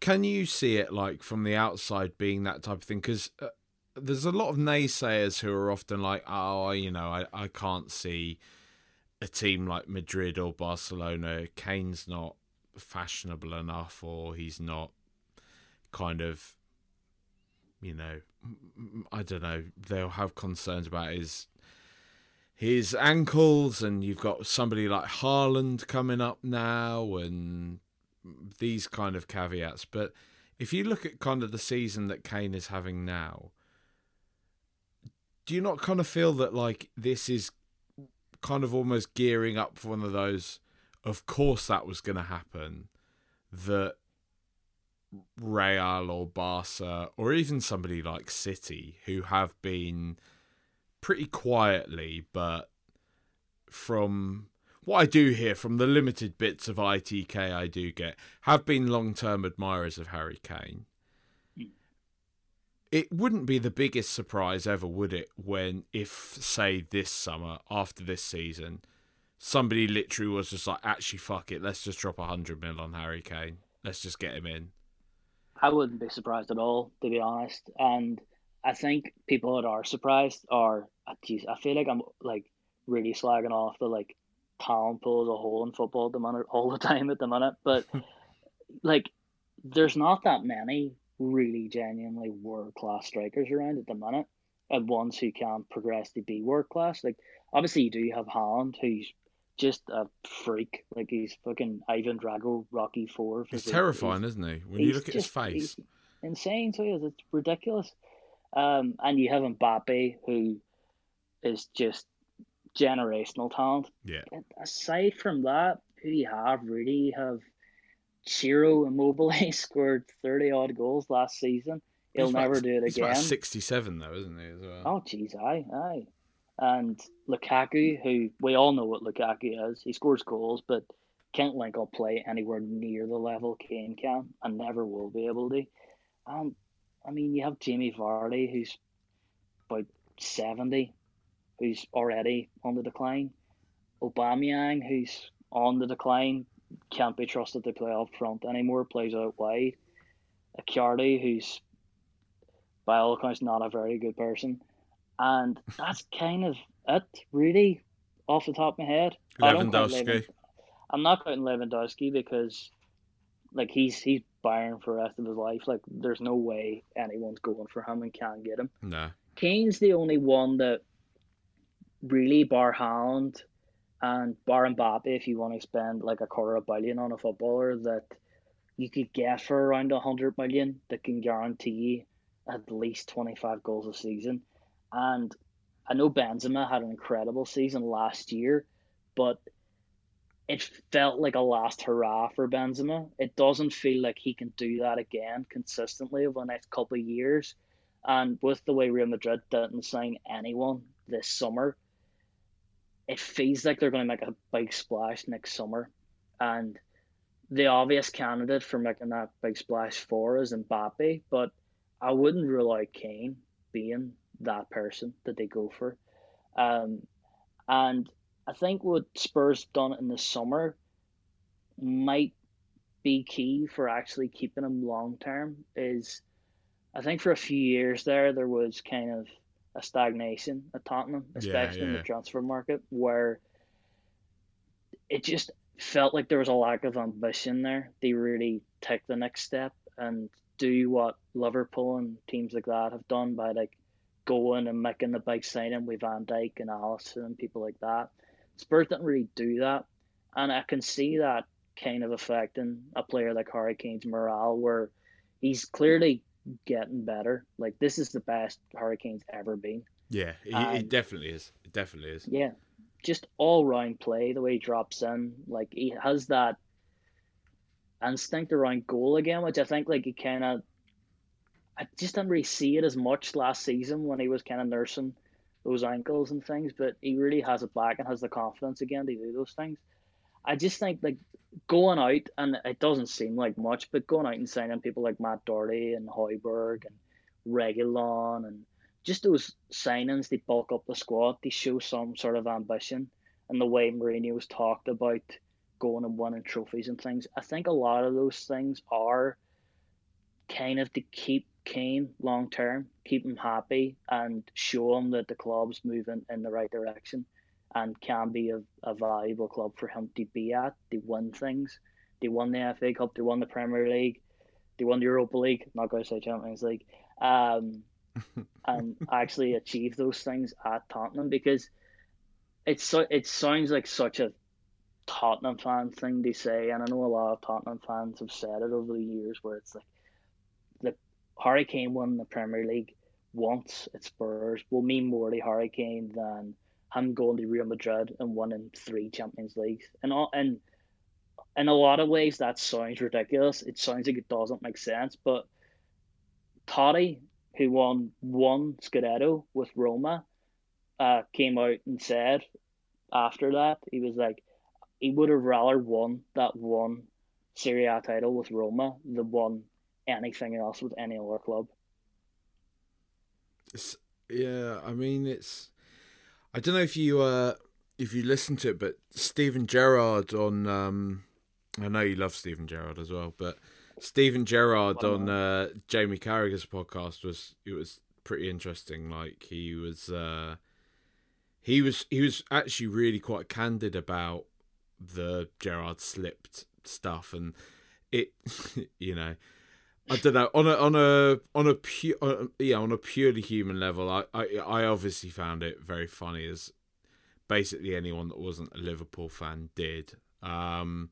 can you see it like from the outside being that type of thing? Because uh, there's a lot of naysayers who are often like, oh, you know, I, I can't see a team like Madrid or Barcelona. Kane's not fashionable enough, or he's not kind of you know, I don't know, they'll have concerns about his his ankles, and you've got somebody like Haaland coming up now, and these kind of caveats. But if you look at kind of the season that Kane is having now, do you not kind of feel that like this is kind of almost gearing up for one of those? Of course, that was going to happen. That Real or Barca or even somebody like City who have been pretty quietly, but from what I do hear from the limited bits of ITK I do get, have been long term admirers of Harry Kane. It wouldn't be the biggest surprise ever, would it, when, if, say, this summer, after this season, somebody literally was just like, actually, fuck it, let's just drop a 100 mil on Harry Kane. Let's just get him in. I wouldn't be surprised at all, to be honest. And I think people that are surprised are, geez, I feel like I'm like really slagging off the like talent pool as a whole in football at the minute, [laughs] all the time at the minute. But [laughs] like, there's not that many really genuinely world class strikers around at the minute, and ones who can progress to be world class. Like, obviously, you do have Haaland, who's just a freak. Like he's fucking Ivan Drago, Rocky Four. He's terrifying, he's, isn't he? When you look at his face, insane. So he is. It's ridiculous. Um, and you have Mbappe, who is just generational talent. Yeah. aside from that, who you have really have Ciro Immobile [laughs] scored thirty odd goals last season. He'll he's never about, do it he's again. Sixty-seven though, isn't he? As well. Oh, jeez, aye, aye. And Lukaku, who we all know what Lukaku is, he scores goals, but can't link up play anywhere near the level Kane can, and never will be able to. And I mean, you have Jamie Vardy, who's about seventy, who's already on the decline. Aubameyang, who's on the decline, can't be trusted to play up front anymore, plays out wide. Icardi, who's by all accounts not a very good person. And that's kind of it, really, off the top of my head. Lewandowski. I'm not counting Lewandowski because, like, he's he's Bayern for the rest of his life. Like, there's no way anyone's going for him and can't get him. No. Kane's the only one that really bar Haaland and bar Mbappe, if you want to spend like a quarter of a billion on a footballer that you could get for around a hundred million that can guarantee at least 25 goals a season. And I know Benzema had an incredible season last year, but it felt like a last hurrah for Benzema. It doesn't feel like he can do that again consistently over the next couple of years. And with the way Real Madrid didn't sign anyone this summer, it feels like they're going to make a big splash next summer. And the obvious candidate for making that big splash for is Mbappe, but I wouldn't rule out Kane being that person that they go for. Um, and I think what Spurs done in the summer might be key for actually keeping him long term. Is I think for a few years there there was kind of a stagnation at Tottenham, especially yeah, yeah. in the transfer market, where it just felt like there was a lack of ambition there. They really take the next step and do what Liverpool and teams like that have done by like going and making the big signing with Van Dijk and Alisson and people like that. Spurs didn't really do that, and I can see that kind of affecting a player like Harry Kane's morale, where he's clearly getting better. Like this is the best Harry Kane's ever been. Yeah, it definitely is. It definitely is. Yeah, just all round play, the way he drops in, like he has that instinct around goal again, which I think like he kind of I just didn't really see it as much last season when he was kind of nursing those ankles and things, but he really has it back and has the confidence again to do those things. I just think like going out and it doesn't seem like much, but going out and signing people like Matt Doherty and Højbjerg and Reguilón and just those signings, they bulk up the squad, they show some sort of ambition and the way Mourinho's talked about going and winning trophies and things. I think a lot of those things are kind of to keep Kane long term, keep him happy, and show him that the club's moving in the right direction and can be a, a valuable club for him to be at. They win things. They won the FA Cup, they won the Premier League, they won the Europa League, not going to say Champions League. um, [laughs] and actually achieve those things at Tottenham because it's so it sounds like such a Tottenham fan thing to say, and I know a lot of Tottenham fans have said it over the years, where it's like Harry Kane won the Premier League once at Spurs will mean more to Harry Kane than him going to Real Madrid and winning three Champions Leagues. And all, and in a lot of ways, that sounds ridiculous. It sounds like it doesn't make sense, but Totti, who won one Scudetto with Roma, uh, came out and said after that he was like he would have rather won that one Serie A title with Roma than won anything else with any other club. It's, yeah, I mean it's. I don't know if you uh if you listen to it, but Steven Gerrard on um, I know you love Steven Gerrard as well, but Steven Gerrard on uh, Jamie Carragher's podcast was it was pretty interesting. Like he was uh, he was he was actually really quite candid about the Gerrard slipped stuff and it [laughs] you know I don't know. On a on a on a pure uh, yeah on a purely human level I, I I obviously found it very funny as basically anyone that wasn't a Liverpool fan did. Um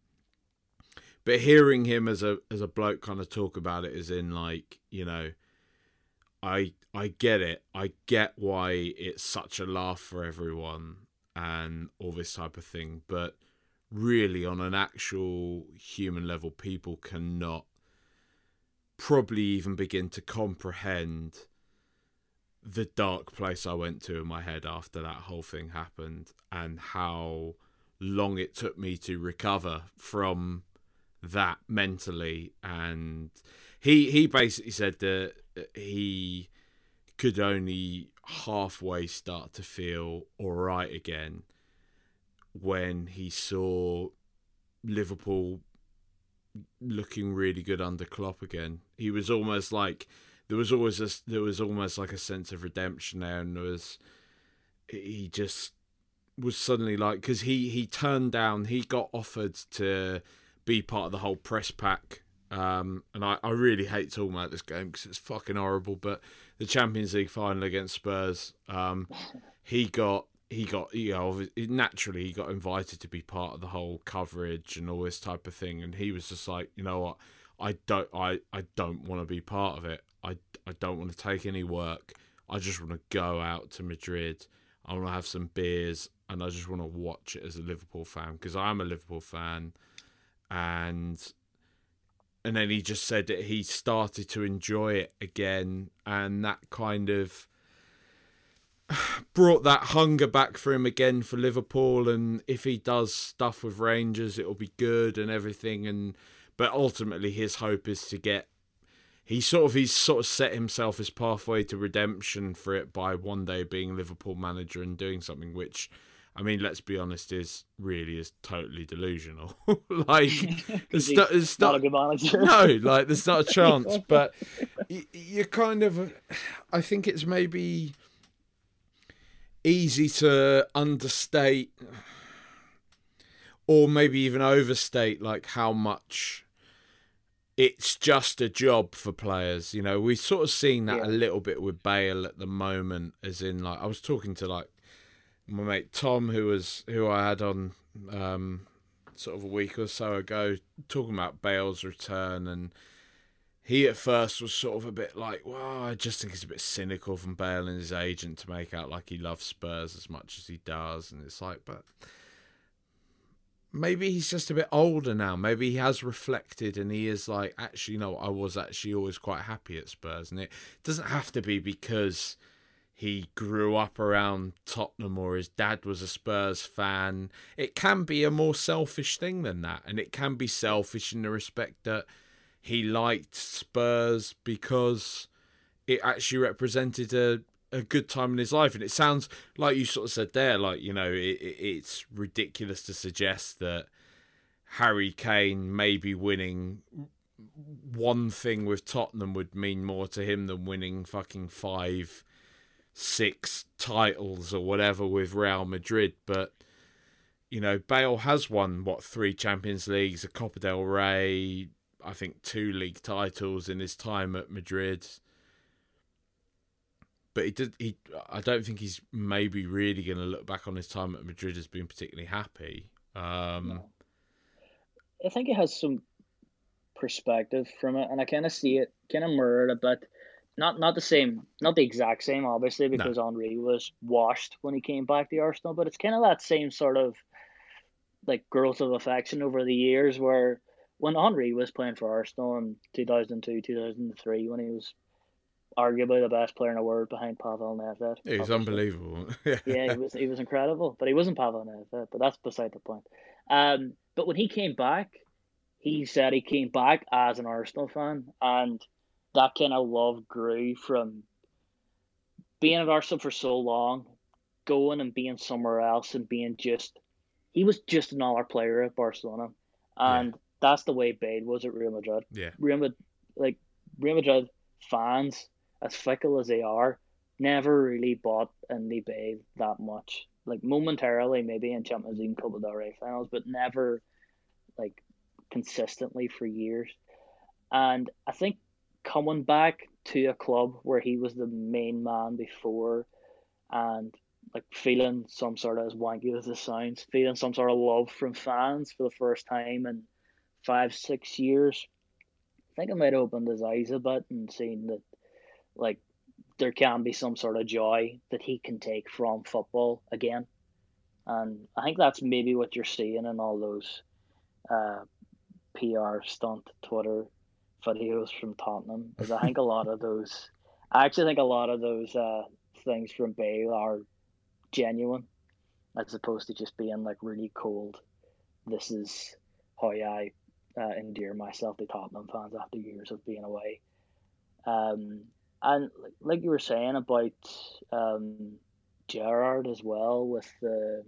but hearing him as a as a bloke kind of talk about it is in like you know I I get it. I get why it's such a laugh for everyone and all this type of thing but really on an actual human level people cannot probably even begin to comprehend the dark place I went to in my head after that whole thing happened and how long it took me to recover from that mentally. And he he basically said that he could only halfway start to feel all right again when he saw Liverpool looking really good under Klopp again. He was almost like there was always a, there was almost like a sense of redemption there, and there was he just was suddenly like because he he turned down he got offered to be part of the whole press pack um, and I, I really hate talking about this game because it's fucking horrible but the Champions League final against Spurs um, he got he got you know naturally he got invited to be part of the whole coverage and all this type of thing and he was just like you know what? I don't I, I don't want to be part of it. I, I don't want to take any work. I just want to go out to Madrid. I want to have some beers and I just want to watch it as a Liverpool fan because I'm a Liverpool fan. And and then he just said that he started to enjoy it again and that kind of brought that hunger back for him again for Liverpool and if he does stuff with Rangers it'll be good and everything and but ultimately his hope is to get he sort of he's sort of set himself his pathway to redemption for it by one day being Liverpool manager and doing something which I mean, let's be honest, is really is totally delusional. [laughs] like, [laughs] it's, not, it's not, not, a good manager. [laughs] no, like there's not a chance. But you, you kind of, I think it's maybe easy to understate or maybe even overstate like how much it's just a job for players you know we've sort of seen that yeah. a little bit with bale at the moment as in like i was talking to like my mate tom who was who i had on um sort of a week or so ago talking about bale's return and he at first was sort of a bit like, well, I just think it's a bit cynical from Bale and his agent to make out like he loves Spurs as much as he does. And it's like, but maybe he's just a bit older now. Maybe he has reflected and he is like, actually, you know, I was actually always quite happy at Spurs. And it doesn't have to be because he grew up around Tottenham or his dad was a Spurs fan. It can be a more selfish thing than that. And it can be selfish in the respect that he liked Spurs because it actually represented a a good time in his life. And it sounds like you sort of said there like you know it, it, it's ridiculous to suggest that Harry Kane maybe winning one thing with Tottenham would mean more to him than winning fucking five six titles or whatever with Real Madrid. But you know Bale has won what three Champions Leagues a Copa del Rey I think two league titles in his time at Madrid. but he did. He, I don't think he's maybe really going to look back on his time at Madrid as being particularly happy. Um, no. I think it has some perspective from it, and I kind of see it kind of mirrored a bit. Not not the same, not the exact same, obviously, because no. Henry was washed when he came back to Arsenal, but it's kind of that same sort of like growth of affection over the years where when Henry was playing for Arsenal in 2002, 2003, when he was arguably the best player in the world behind Pavel Nedved. He's unbelievable. [laughs] yeah, he was he was incredible, but he wasn't Pavel Nedved. But that's beside the point. Um, but when he came back, he said he came back as an Arsenal fan, and that kind of love grew from being at Arsenal for so long, going and being somewhere else, and being just he was just an all player at Barcelona, and yeah. That's the way Bale was at Real Madrid. Yeah, Real Madrid, like Real Madrid fans, as fickle as they are, never really bought Andy Bale that much. Like momentarily, maybe in Champions League, Copa del Rey finals, but never like consistently for years. And I think coming back to a club where he was the main man before and like feeling some sort of as wanky as it sounds, feeling some sort of love from fans for the first time in five, six years. I think it might have opened his eyes a bit and seen that like there can be some sort of joy that he can take from football again. And I think that's maybe what you're seeing in all those uh, PR stunt Twitter videos from Tottenham. Is I think a lot of [laughs] those, I actually think a lot of those uh, things from Bale are genuine, as opposed to just being like really cold. This is how I uh, endear myself to Tottenham fans after years of being away. Um, and like you were saying about um, Gerrard as well, with the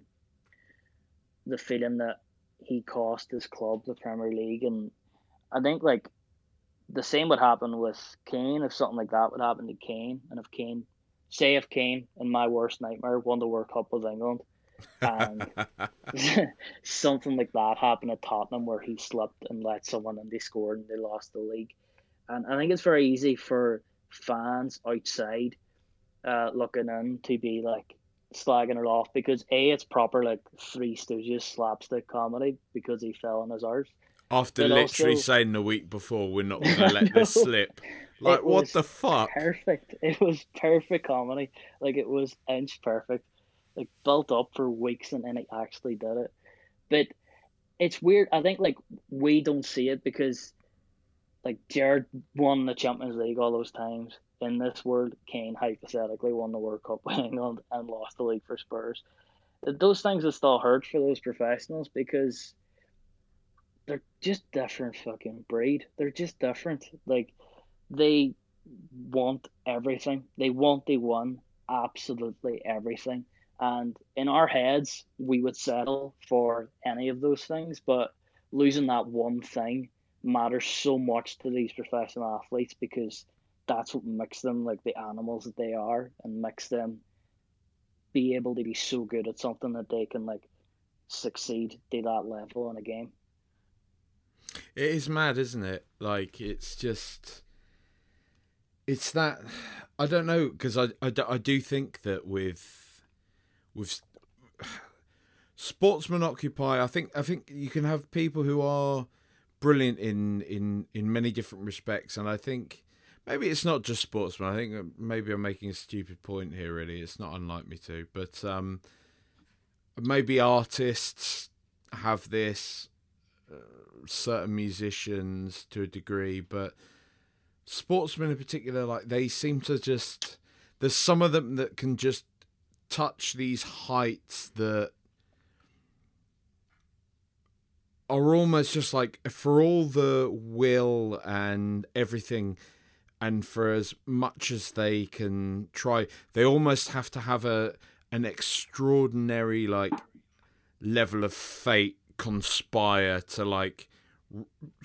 the feeling that he cost his club the Premier League, and I think like the same would happen with Kane if something like that would happen to Kane, and if Kane, say if Kane in my worst nightmare won the World Cup with England, and [laughs] something like that happened at Tottenham where he slipped and let someone and they scored and they lost the league, and I think it's very easy for fans outside uh, looking in to be like slagging it off because a it's proper like Three Stooges slapstick comedy because he fell on his arse. After but literally also, saying the week before we're not [laughs] going to let this slip. Like what the fuck? Perfect. It was perfect comedy. Like it was inch perfect. Like built up for weeks and then he actually did it. But it's weird. I think like we don't see it because like Gerrard won the Champions League all those times. In this world, Kane hypothetically won the World Cup [laughs] with England and lost the league for Spurs. Those things are still hurt for those professionals because they're just different fucking breed. They're just different. Like they want everything. They want they won absolutely everything. And in our heads, we would settle for any of those things, but losing that one thing matters so much to these professional athletes because that's what makes them like the animals that they are and makes them be able to be so good at something that they can like succeed to that level in a game. It is mad, isn't it? Like it's just it's that I don't know because I, I, I do think that with with sportsmen occupy I think I think you can have people who are brilliant in in in many different respects, and I think maybe it's not just sportsmen. I think maybe I'm making a stupid point here. Really, it's not unlike me to, but um, maybe artists have this, uh, certain musicians to a degree, but sportsmen in particular, like they seem to just. There's some of them that can just touch these heights that are almost just like for all the will and everything and for as much as they can try they almost have to have a an extraordinary like level of fate conspire to like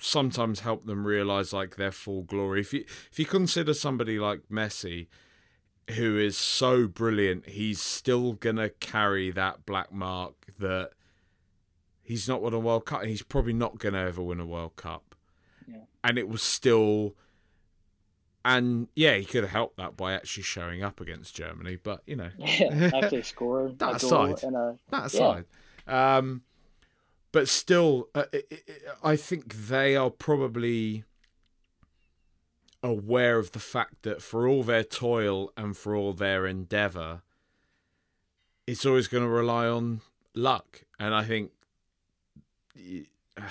sometimes help them realize like their full glory. If you if you consider somebody like Messi who is so brilliant he's still going to carry that black mark that he's not won a World Cup, and he's probably not going to ever win a World Cup. Yeah. And it was still and yeah, he could have helped that by actually showing up against Germany. But you know, [laughs] yeah, actually [laughs] scoring that aside, a, that aside, yeah. um, but still, uh, I think they are probably aware of the fact that for all their toil and for all their endeavour, it's always going to rely on luck, and I think [sighs]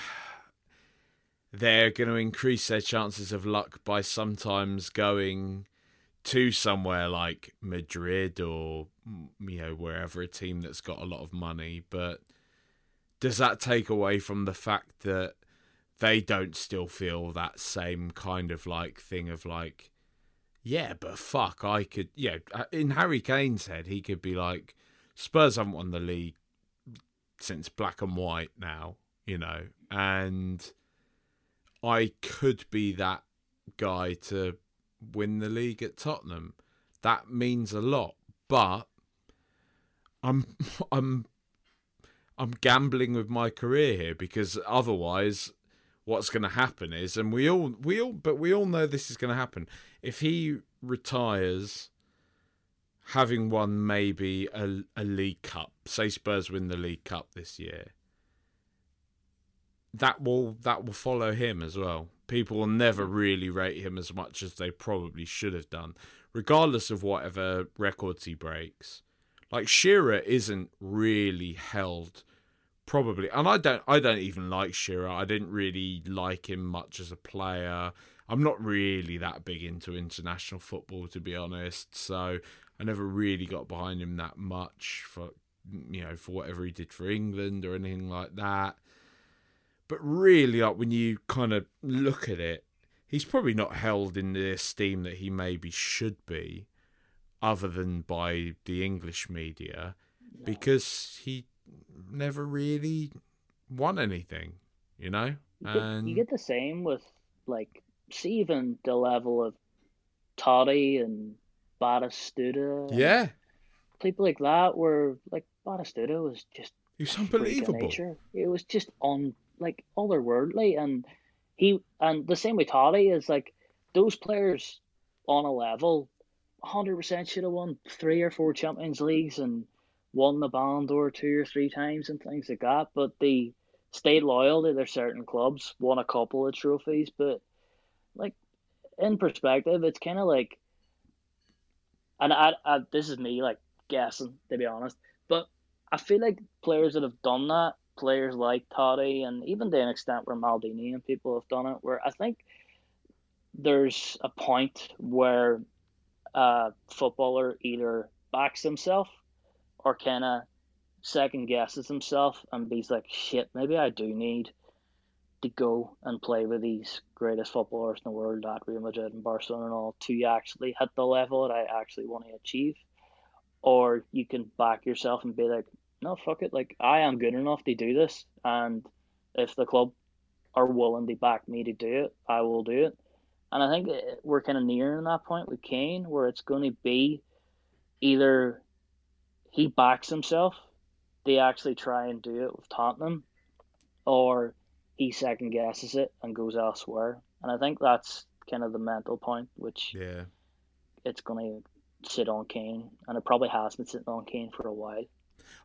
they're going to increase their chances of luck by sometimes going to somewhere like Madrid or mm, you know wherever a team that's got a lot of money. But does that take away from the fact that they don't still feel that same kind of like thing of like yeah but fuck I could yeah uh, in Harry Kane's head he could be like Spurs haven't won the league since black and white now you know and I could be that guy to win the league at Tottenham. That means a lot, but I'm [laughs] I'm I'm gambling with my career here because otherwise what's going to happen is and we all we all but we all know this is going to happen if he retires having won maybe a, a league cup say spurs win the league cup this year that will that will follow him as well. People will never really rate him as much as they probably should have done, regardless of whatever records he breaks. Like Shearer isn't really held probably and I don't I don't even like Shearer. I didn't really like him much as a player. I'm not really that big into international football to be honest, so I never really got behind him that much for you know, for whatever he did for England or anything like that. But really, like when you kind of look at it, he's probably not held in the esteem that he maybe should be, other than by the English media, no. because he never really won anything, you know. You get, and you get the same with like see even the level of Totti and Batistuta. Yeah. People like that were like Batistuta was just he was unbelievable. It was just on like otherworldly, and he and the same with Totti is like those players on a level, hundred percent should have won three or four Champions Leagues and won the Ballon d'Or two or three times and things like that. But they stayed loyal to their certain clubs, won a couple of trophies, but like in perspective, it's kind of like, and I, I, this is me like guessing to be honest, but I feel like players that have done that players like Totti and even to an extent where Maldini and people have done it, where I think there's a point where a footballer either backs himself or kind of second guesses himself and he's like, shit, maybe I do need to go and play with these greatest footballers in the world at Real Madrid and Barcelona and all to actually hit the level that I actually want to achieve. Or you can back yourself and be like, no, fuck it. Like I am good enough to do this, and if the club are willing to back me to do it, I will do it. And I think we're kind of nearing that point with Kane, where it's going to be either he backs himself, they actually try and do it with Tottenham, or he second guesses it and goes elsewhere. And I think that's kind of the mental point, which yeah, it's going to sit on Kane, and it probably has been sitting on Kane for a while.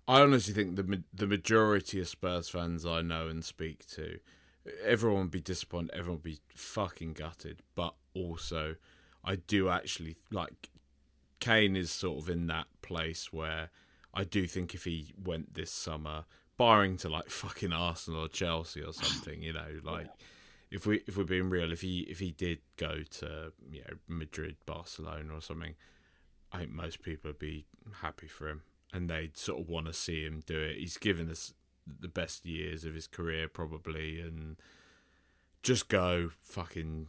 I honestly think the the majority of Spurs fans I know and speak to, everyone would be disappointed. Everyone would be fucking gutted. But also, I do actually like Kane is sort of in that place where I do think if he went this summer, barring to like [laughs] fucking Arsenal or Chelsea or something, you know, like. If we if we're being real, if he if he did go to you know Madrid, Barcelona or something, I think most people would be happy for him and they'd sort of want to see him do it. He's given us the best years of his career probably, and just go fucking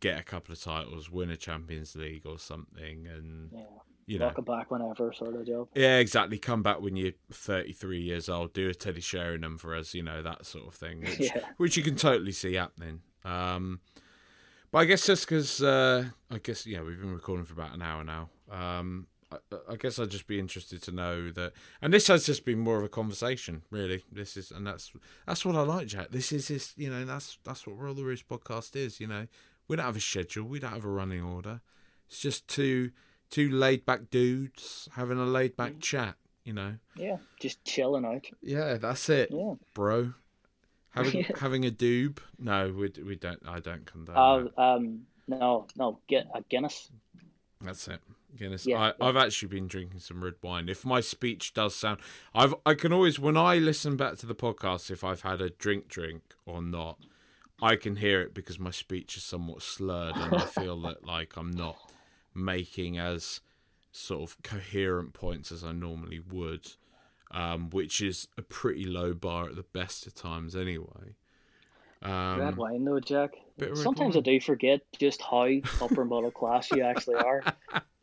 get a couple of titles, win a Champions League or something, and yeah. You know, welcome back whenever sort of job. Yeah, exactly. Come back when you're 33 years old. Do a Teddy Sheringham for us, you know that sort of thing, which, [laughs] yeah. which you can totally see happening. Um, but I guess just because uh, I guess yeah, we've been recording for about an hour now. Um, I, guess I'd just be interested to know that, and this has just been more of a conversation, really. This is, and that's that's what I like, Jack. This is this, you know, that's that's what Roll the Roost podcast is. You know, We don't have a schedule. We don't have a running order. It's just two two laid back dudes having a laid back chat. You know. Yeah, just chilling out. Yeah, that's it, Yeah. bro. Having [laughs] having a doob? No, we we don't. I don't condone Uh, that. um, no, no, get a Guinness. That's it. Guinness. Yeah, I, yeah. I've actually been drinking some red wine. If my speech does sound, I've I can always when I listen back to the podcast if I've had a drink drink or not, I can hear it because my speech is somewhat slurred and I feel [laughs] that like I'm not making as sort of coherent points as I normally would, um, which is a pretty low bar at the best of times anyway. Um, red wine, though, Jack. bit of red Sometimes wine. I do forget just how upper middle [laughs] class you actually are.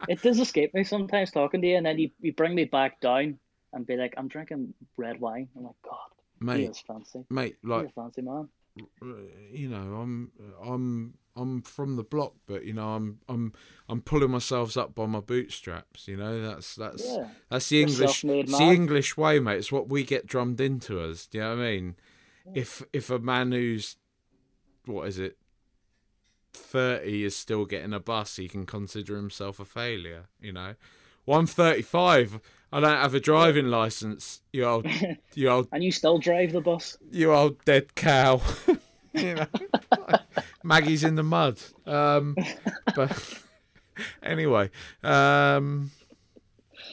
It does escape me sometimes talking to you, and then you, you bring me back down and be like, I'm drinking red wine. I'm like, God, he mate, is fancy. mate, like a fancy man. you know, I'm I'm I'm from the block, but you know, I'm I'm I'm pulling myself up by my bootstraps. You know, that's that's Yeah. that's the You're English it's the. English way, mate. It's what we get drummed into us. Do you know what I mean? If if a man who's what is it thirty is still getting a bus, he can consider himself a failure. You know, well, I'm thirty five. I don't have a driving license. You old, [laughs] you old And you still drive the bus. you old dead cow. [laughs] you know, [laughs] Maggie's in the mud. Um, [laughs] but [laughs] anyway, um,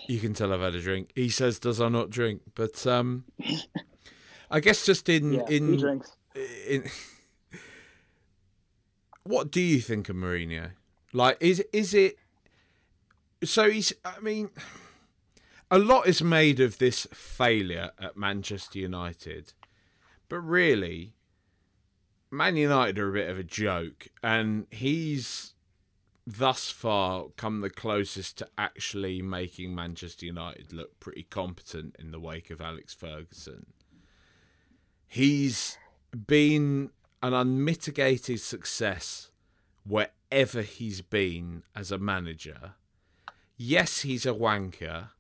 you can tell I've had a drink. He says, "Does I not drink?" But um, I guess just in Yeah, in in [laughs] what do you think of Mourinho? Like, is is it? So he's. I mean, a lot is made of this failure at Manchester United, but really, Man United are a bit of a joke, and he's thus far come the closest to actually making Manchester United look pretty competent in the wake of Alex Ferguson. He's been an unmitigated success wherever he's been as a manager. Yes, he's a wanker.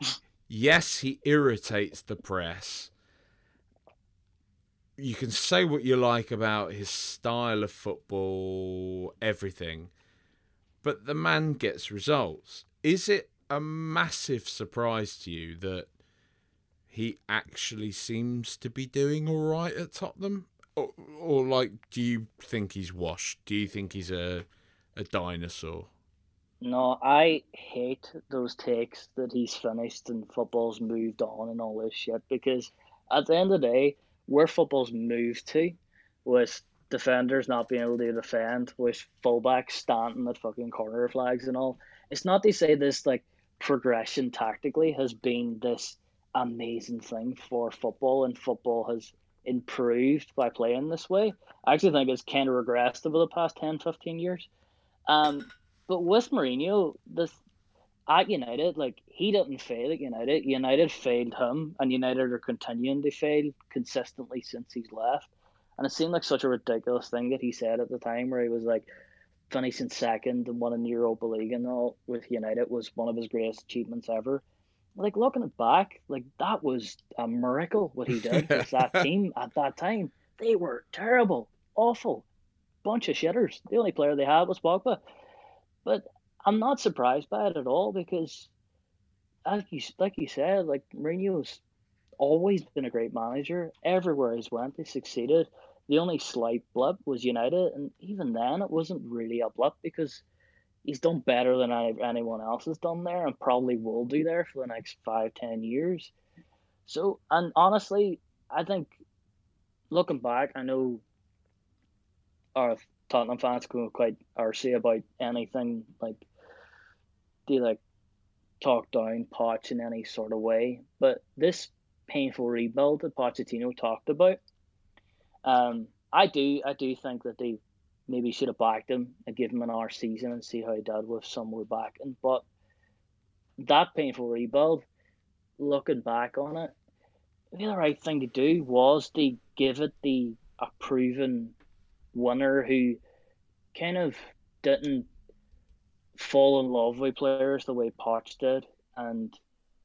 [laughs] Yes, he irritates the press. You can say what you like about his style of football, everything, but the man gets results. Is it a massive surprise to you that he actually seems to be doing all right at Tottenham? Or, or like, do you think he's washed? Do you think he's a a dinosaur? No, I hate those takes that he's finished and football's moved on and all this shit because at the end of the day, where football's moved to, with defenders not being able to defend, with fullbacks standing at fucking corner flags and all, it's not to say this like progression tactically has been this amazing thing for football and football has improved by playing this way. I actually think it's kind of regressed over the past 10, 15 years. Um, but with Mourinho, this at United, like he didn't fail at United. United failed him, and United are continuing to fail consistently since he's left. And it seemed like such a ridiculous thing that he said at the time, where he was like finishing second and winning the Europa League and all with United was one of his greatest achievements ever. Like looking it back, like that was a miracle what he did with that [laughs] team at that time. They were terrible, awful, bunch of shitters. The only player they had was Pogba. But I'm not surprised by it at all because, as you like you said, like Mourinho's always been a great manager. Everywhere he's went, he succeeded. The only slight blip was United, and even then, it wasn't really a blip because he's done better than any, anyone else has done there, and probably will do there for the next five, ten years. So, and honestly, I think looking back, I know our Tottenham fans can quite arsy about anything like they like talk down Poch in any sort of way. But this painful rebuild that Pochettino talked about, um, I do I do think that they maybe should have backed him and give him an R season and see how he did with some more backing. But that painful rebuild, looking back on it, the other right thing to do was to give it the a proven winner who kind of didn't fall in love with players the way Poch did and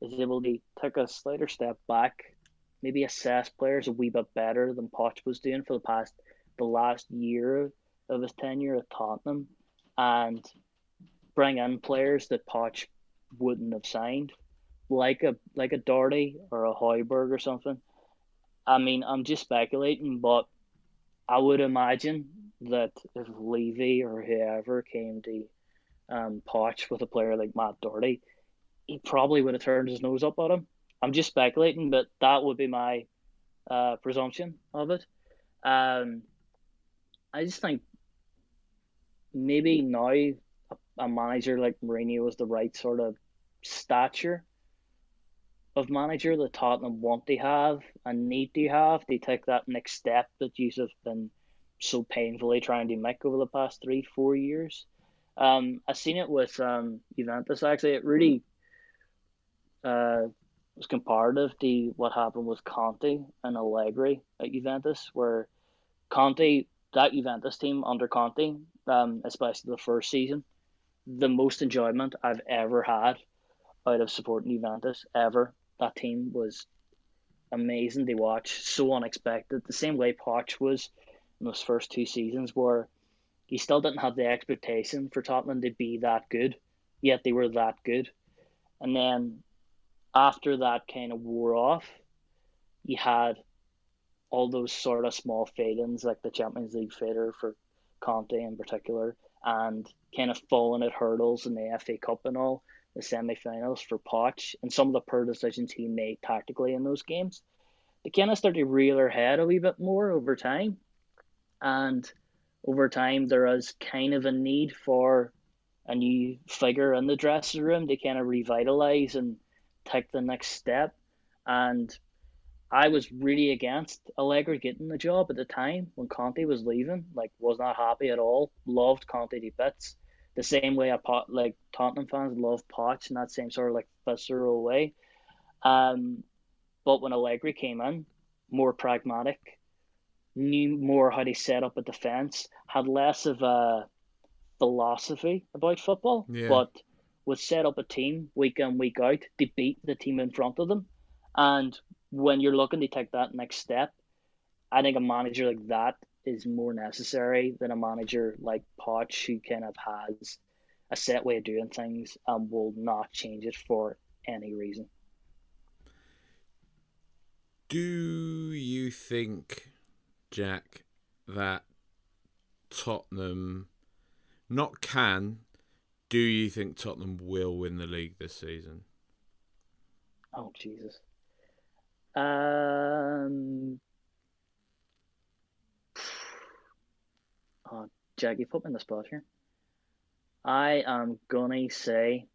is able to take a slighter step back, maybe assess players a wee bit better than Poch was doing for the past the last year of his tenure at Tottenham and bring in players that Poch wouldn't have signed, like a like a Doherty or a Højbjerg or something. I mean, I'm just speculating, but I would imagine that if Levy or whoever came to um, Poch with a player like Matt Doherty, he probably would have turned his nose up at him. I'm just speculating, but that would be my uh, presumption of it. Um, I just think maybe now a, a manager like Mourinho is the right sort of stature of manager that Tottenham want to have and need to have to take that next step that you have been so painfully trying to make over the past three, four years. Um, I've seen it with um, Juventus actually. It really uh, was comparative to what happened with Conte and Allegri at Juventus, where Conte, that Juventus team under Conte, um, especially the first season, the most enjoyment I've ever had out of supporting Juventus ever. That team was amazing to watch, so unexpected. The same way Poch was in those first two seasons, where he still didn't have the expectation for Tottenham to be that good, yet they were that good. And then after that kind of wore off, you had all those sort of small failings, like the Champions League failure for Conte in particular, and kind of falling at hurdles in the FA Cup and all, the semi-finals for Poch, and some of the poor decisions he made tactically in those games. They kind of started to reel their head a wee bit more over time, and over time there is kind of a need for a new figure in the dressing room to kind of revitalize and take the next step. And I was really against Allegri getting the job at the time when Conte was leaving. Like, was not happy at all. Loved Conte to bits. The same way I pot like Tottenham fans love Poch in that same sort of like visceral way. Um, but when Allegri came in, more pragmatic, knew more how to set up a defense, had less of a philosophy about football, yeah. but would set up a team week in, week out to beat the team in front of them. And when you're looking to take that next step, I think a manager like that is more necessary than a manager like Poch who kind of has a set way of doing things and will not change it for any reason. Do you think, Jack, that Tottenham not can do you think Tottenham will win the league this season? Oh Jesus. Um. [sighs] Oh, Jack, you put me in the spot here. I am gonna say,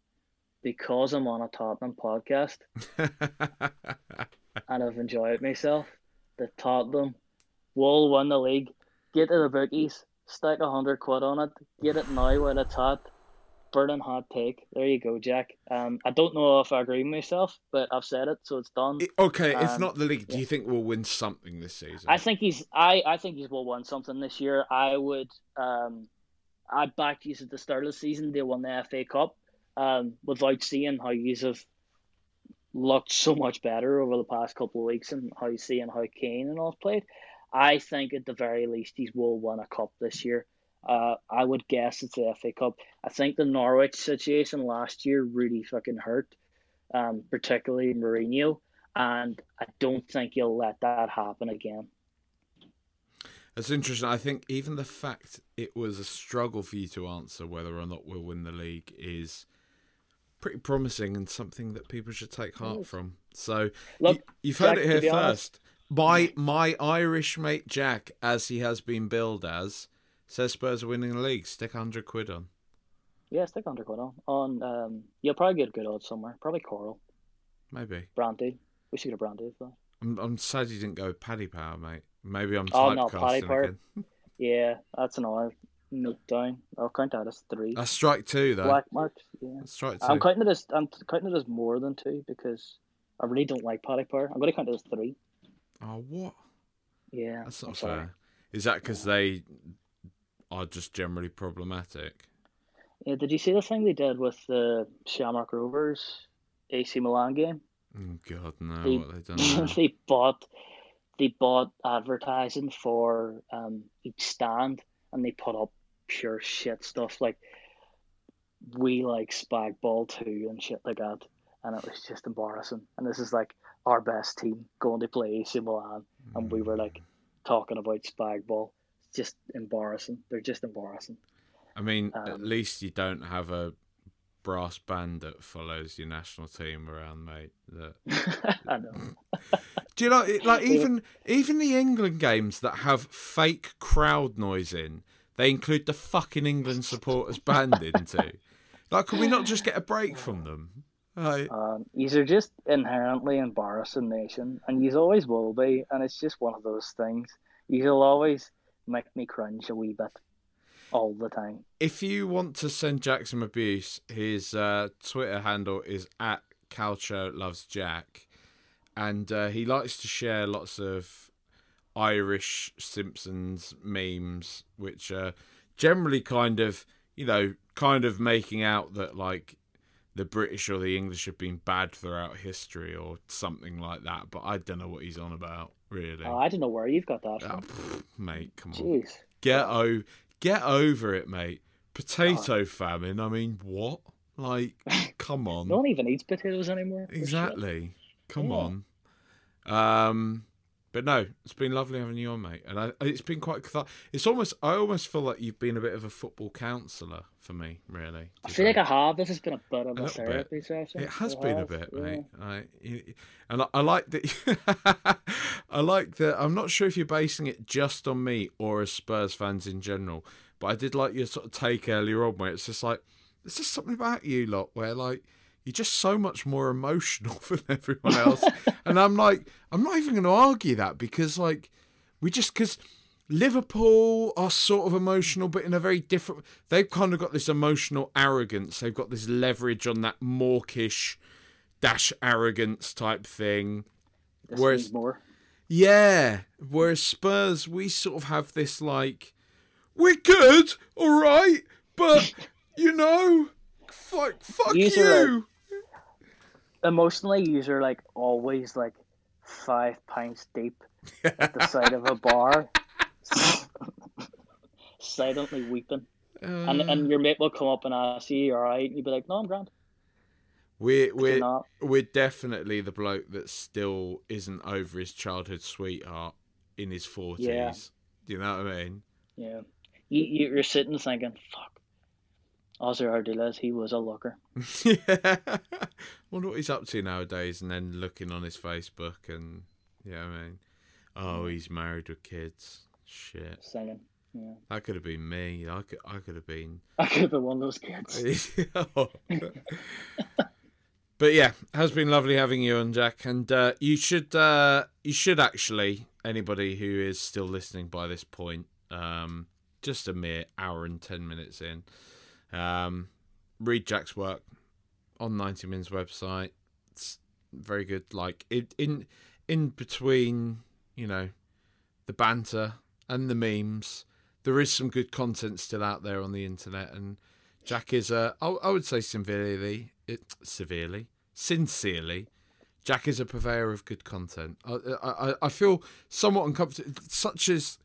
because I'm on a Tottenham podcast, [laughs] and I've enjoyed myself, that Tottenham will win the league. Get to the bookies, stick a hundred quid on it, get it now while it's hot burning hot take. There you go, Jack. Um, I don't know if I agree with myself, but I've said it, so it's done. Okay, um, if not the league, do you think we'll win something this season? I think he's. I I think he will win something this year. I would. Um, I backed you at the start of the season. They won the FA Cup. Um, without seeing how you have looked so much better over the past couple of weeks and how you seeing how Kane and all played. I think at the very least he will win a cup this year. Uh, I would guess it's the FA Cup. I think the Norwich situation last year really fucking hurt, um, particularly Mourinho, and I don't think he'll let that happen again. That's interesting. I think even the fact it was a struggle for you to answer whether or not we'll win the league is pretty promising and something that people should take heart from. So Look, you, have heard Jack, it here first. By my Irish mate Jack, as he has been billed as, Says Spurs are winning the league. Stick hundred quid on. Yeah, stick hundred quid on. On um, you'll probably get a good odds somewhere. Probably Coral. Maybe. Brandy. We should get a Brandy for that. I'm I'm sad you didn't go Paddy Power, mate. Maybe I'm oh no Paddy Power. [laughs] yeah, that's another note down. I'll count that as three. That's strike two though. Black marks. Yeah. That's strike two. I'm counting it as I'm counting it as more than two because I really don't like Paddy Power. I'm going to count it as three. Oh what? Yeah. That's not fair. Is that because they are just generally problematic. Yeah, did you see the thing they did with the Shamrock Rovers AC Milan game? Oh God, no! They, what they done? [laughs] they bought they bought advertising for um, each stand, and they put up pure shit stuff like we like spag ball too and shit like that, and it was just embarrassing. And this is like our best team going to play AC Milan, and we were like talking about spag ball. It's just embarrassing. They're just embarrassing. I mean, at Um, least you don't have a brass band that follows your national team around, mate. That [laughs] I know. [laughs] Do you know, like even even the England games that have fake crowd noise in, they include the fucking England supporters band into. Like, can we not just get a break from them? Like, Um, are just inherently embarrassing nation, and you always will be. And it's just one of those things. You'll always make me cringe a wee bit, all the time. if you want to send Jack some abuse, his uh, Twitter handle is at Calcio Loves Jack, and uh, he likes to share lots of Irish Simpsons memes, which are generally kind of, you know, kind of making out that like the British or the English have been bad throughout history or something like that. But I don't know what he's on about, really. Oh, I don't know where you've got that from. pff, mate, come on. Jeez. Get o- get over it, mate. Potato famine. I mean, what? Like, [laughs] come on. No one even eats potatoes anymore. exactly. Come Yeah. on. Um, but no, it's been lovely having you on, mate. And I, it's been quite. It's almost. I almost feel like you've been a bit of a football counsellor for me, really. I feel like I have. This has been a bit of a, bit. therapy session. It has It been a bit, yeah. mate. I, you- and I, I like that. [laughs] I like that. I'm not sure if you're basing it just on me or as Spurs fans in general, but I did like your sort of take earlier on where it's just like there's just something about you lot where like you're just so much more emotional [laughs] than everyone else, and I'm like I'm not even going to argue that because like we just because. Liverpool are sort of emotional, but in a very different. They've kind of got this emotional arrogance. They've got this leverage on that mawkish dash arrogance type thing. This Whereas- more. Yeah. Whereas Spurs, we sort of have this like, we're good, all right, but you know, fuck, fuck you. are Emotionally, you're like always like five pints deep at the side of a [laughs] bar, silently weeping. and Uh. and your mate will come up and ask you, "You all right?" And you'd be like, "No, I'm grand." we're we're we're definitely the bloke that still isn't over his childhood sweetheart in his forties. Yeah. Do you know what I mean? Yeah, you you- you're sitting thinking, "Fuck." Ossie Ardiles, he was a looker. [laughs] yeah. Wonder what he's up to nowadays, and then looking on his Facebook and yeah, I mean, oh, he's married with kids. Shit, singing. Yeah, that could have been me. I could, I could have been. I could have been one of those kids. [laughs] but yeah, has been lovely having you on, Jack. And uh, you should, uh, you should actually, anybody who is still listening by this point, um, just a mere hour and ten minutes in, um, read Jack's work on 90 Min's website. It's very good. Like it in in between, you know, the banter and the memes, there is some good content still out there on the internet. And Jack is a, I, I would say severely, it severely, sincerely. Jack is a purveyor of good content. I, I, I- I feel somewhat uncomfortable, such as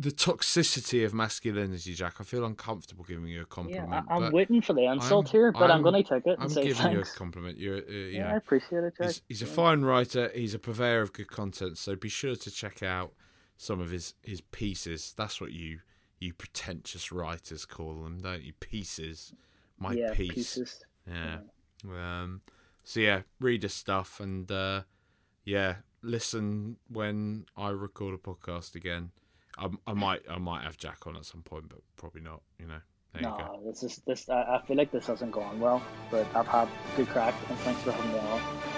the toxicity of masculinity, Jack. I feel uncomfortable giving you a Yeah, compliment. I, I'm but waiting for the insult I'm- here, but I'm, I'm- going to take it and I'm say giving you a compliment. You're, uh, you Yeah, know, I appreciate it, Jack. He's, he's a fine writer. He's a purveyor of good content. So be sure to check out some of his, his pieces. That's what you you pretentious writers call them, don't you? Pieces. My yeah, piece. pieces. Yeah. Um, so yeah, read his stuff and uh, yeah, listen when I record a podcast again. I, I might I might have Jack on at some point, but probably not. You know. There you go. No, this is this. I, I feel like this hasn't gone well, but I've had good crack, and thanks for having me on.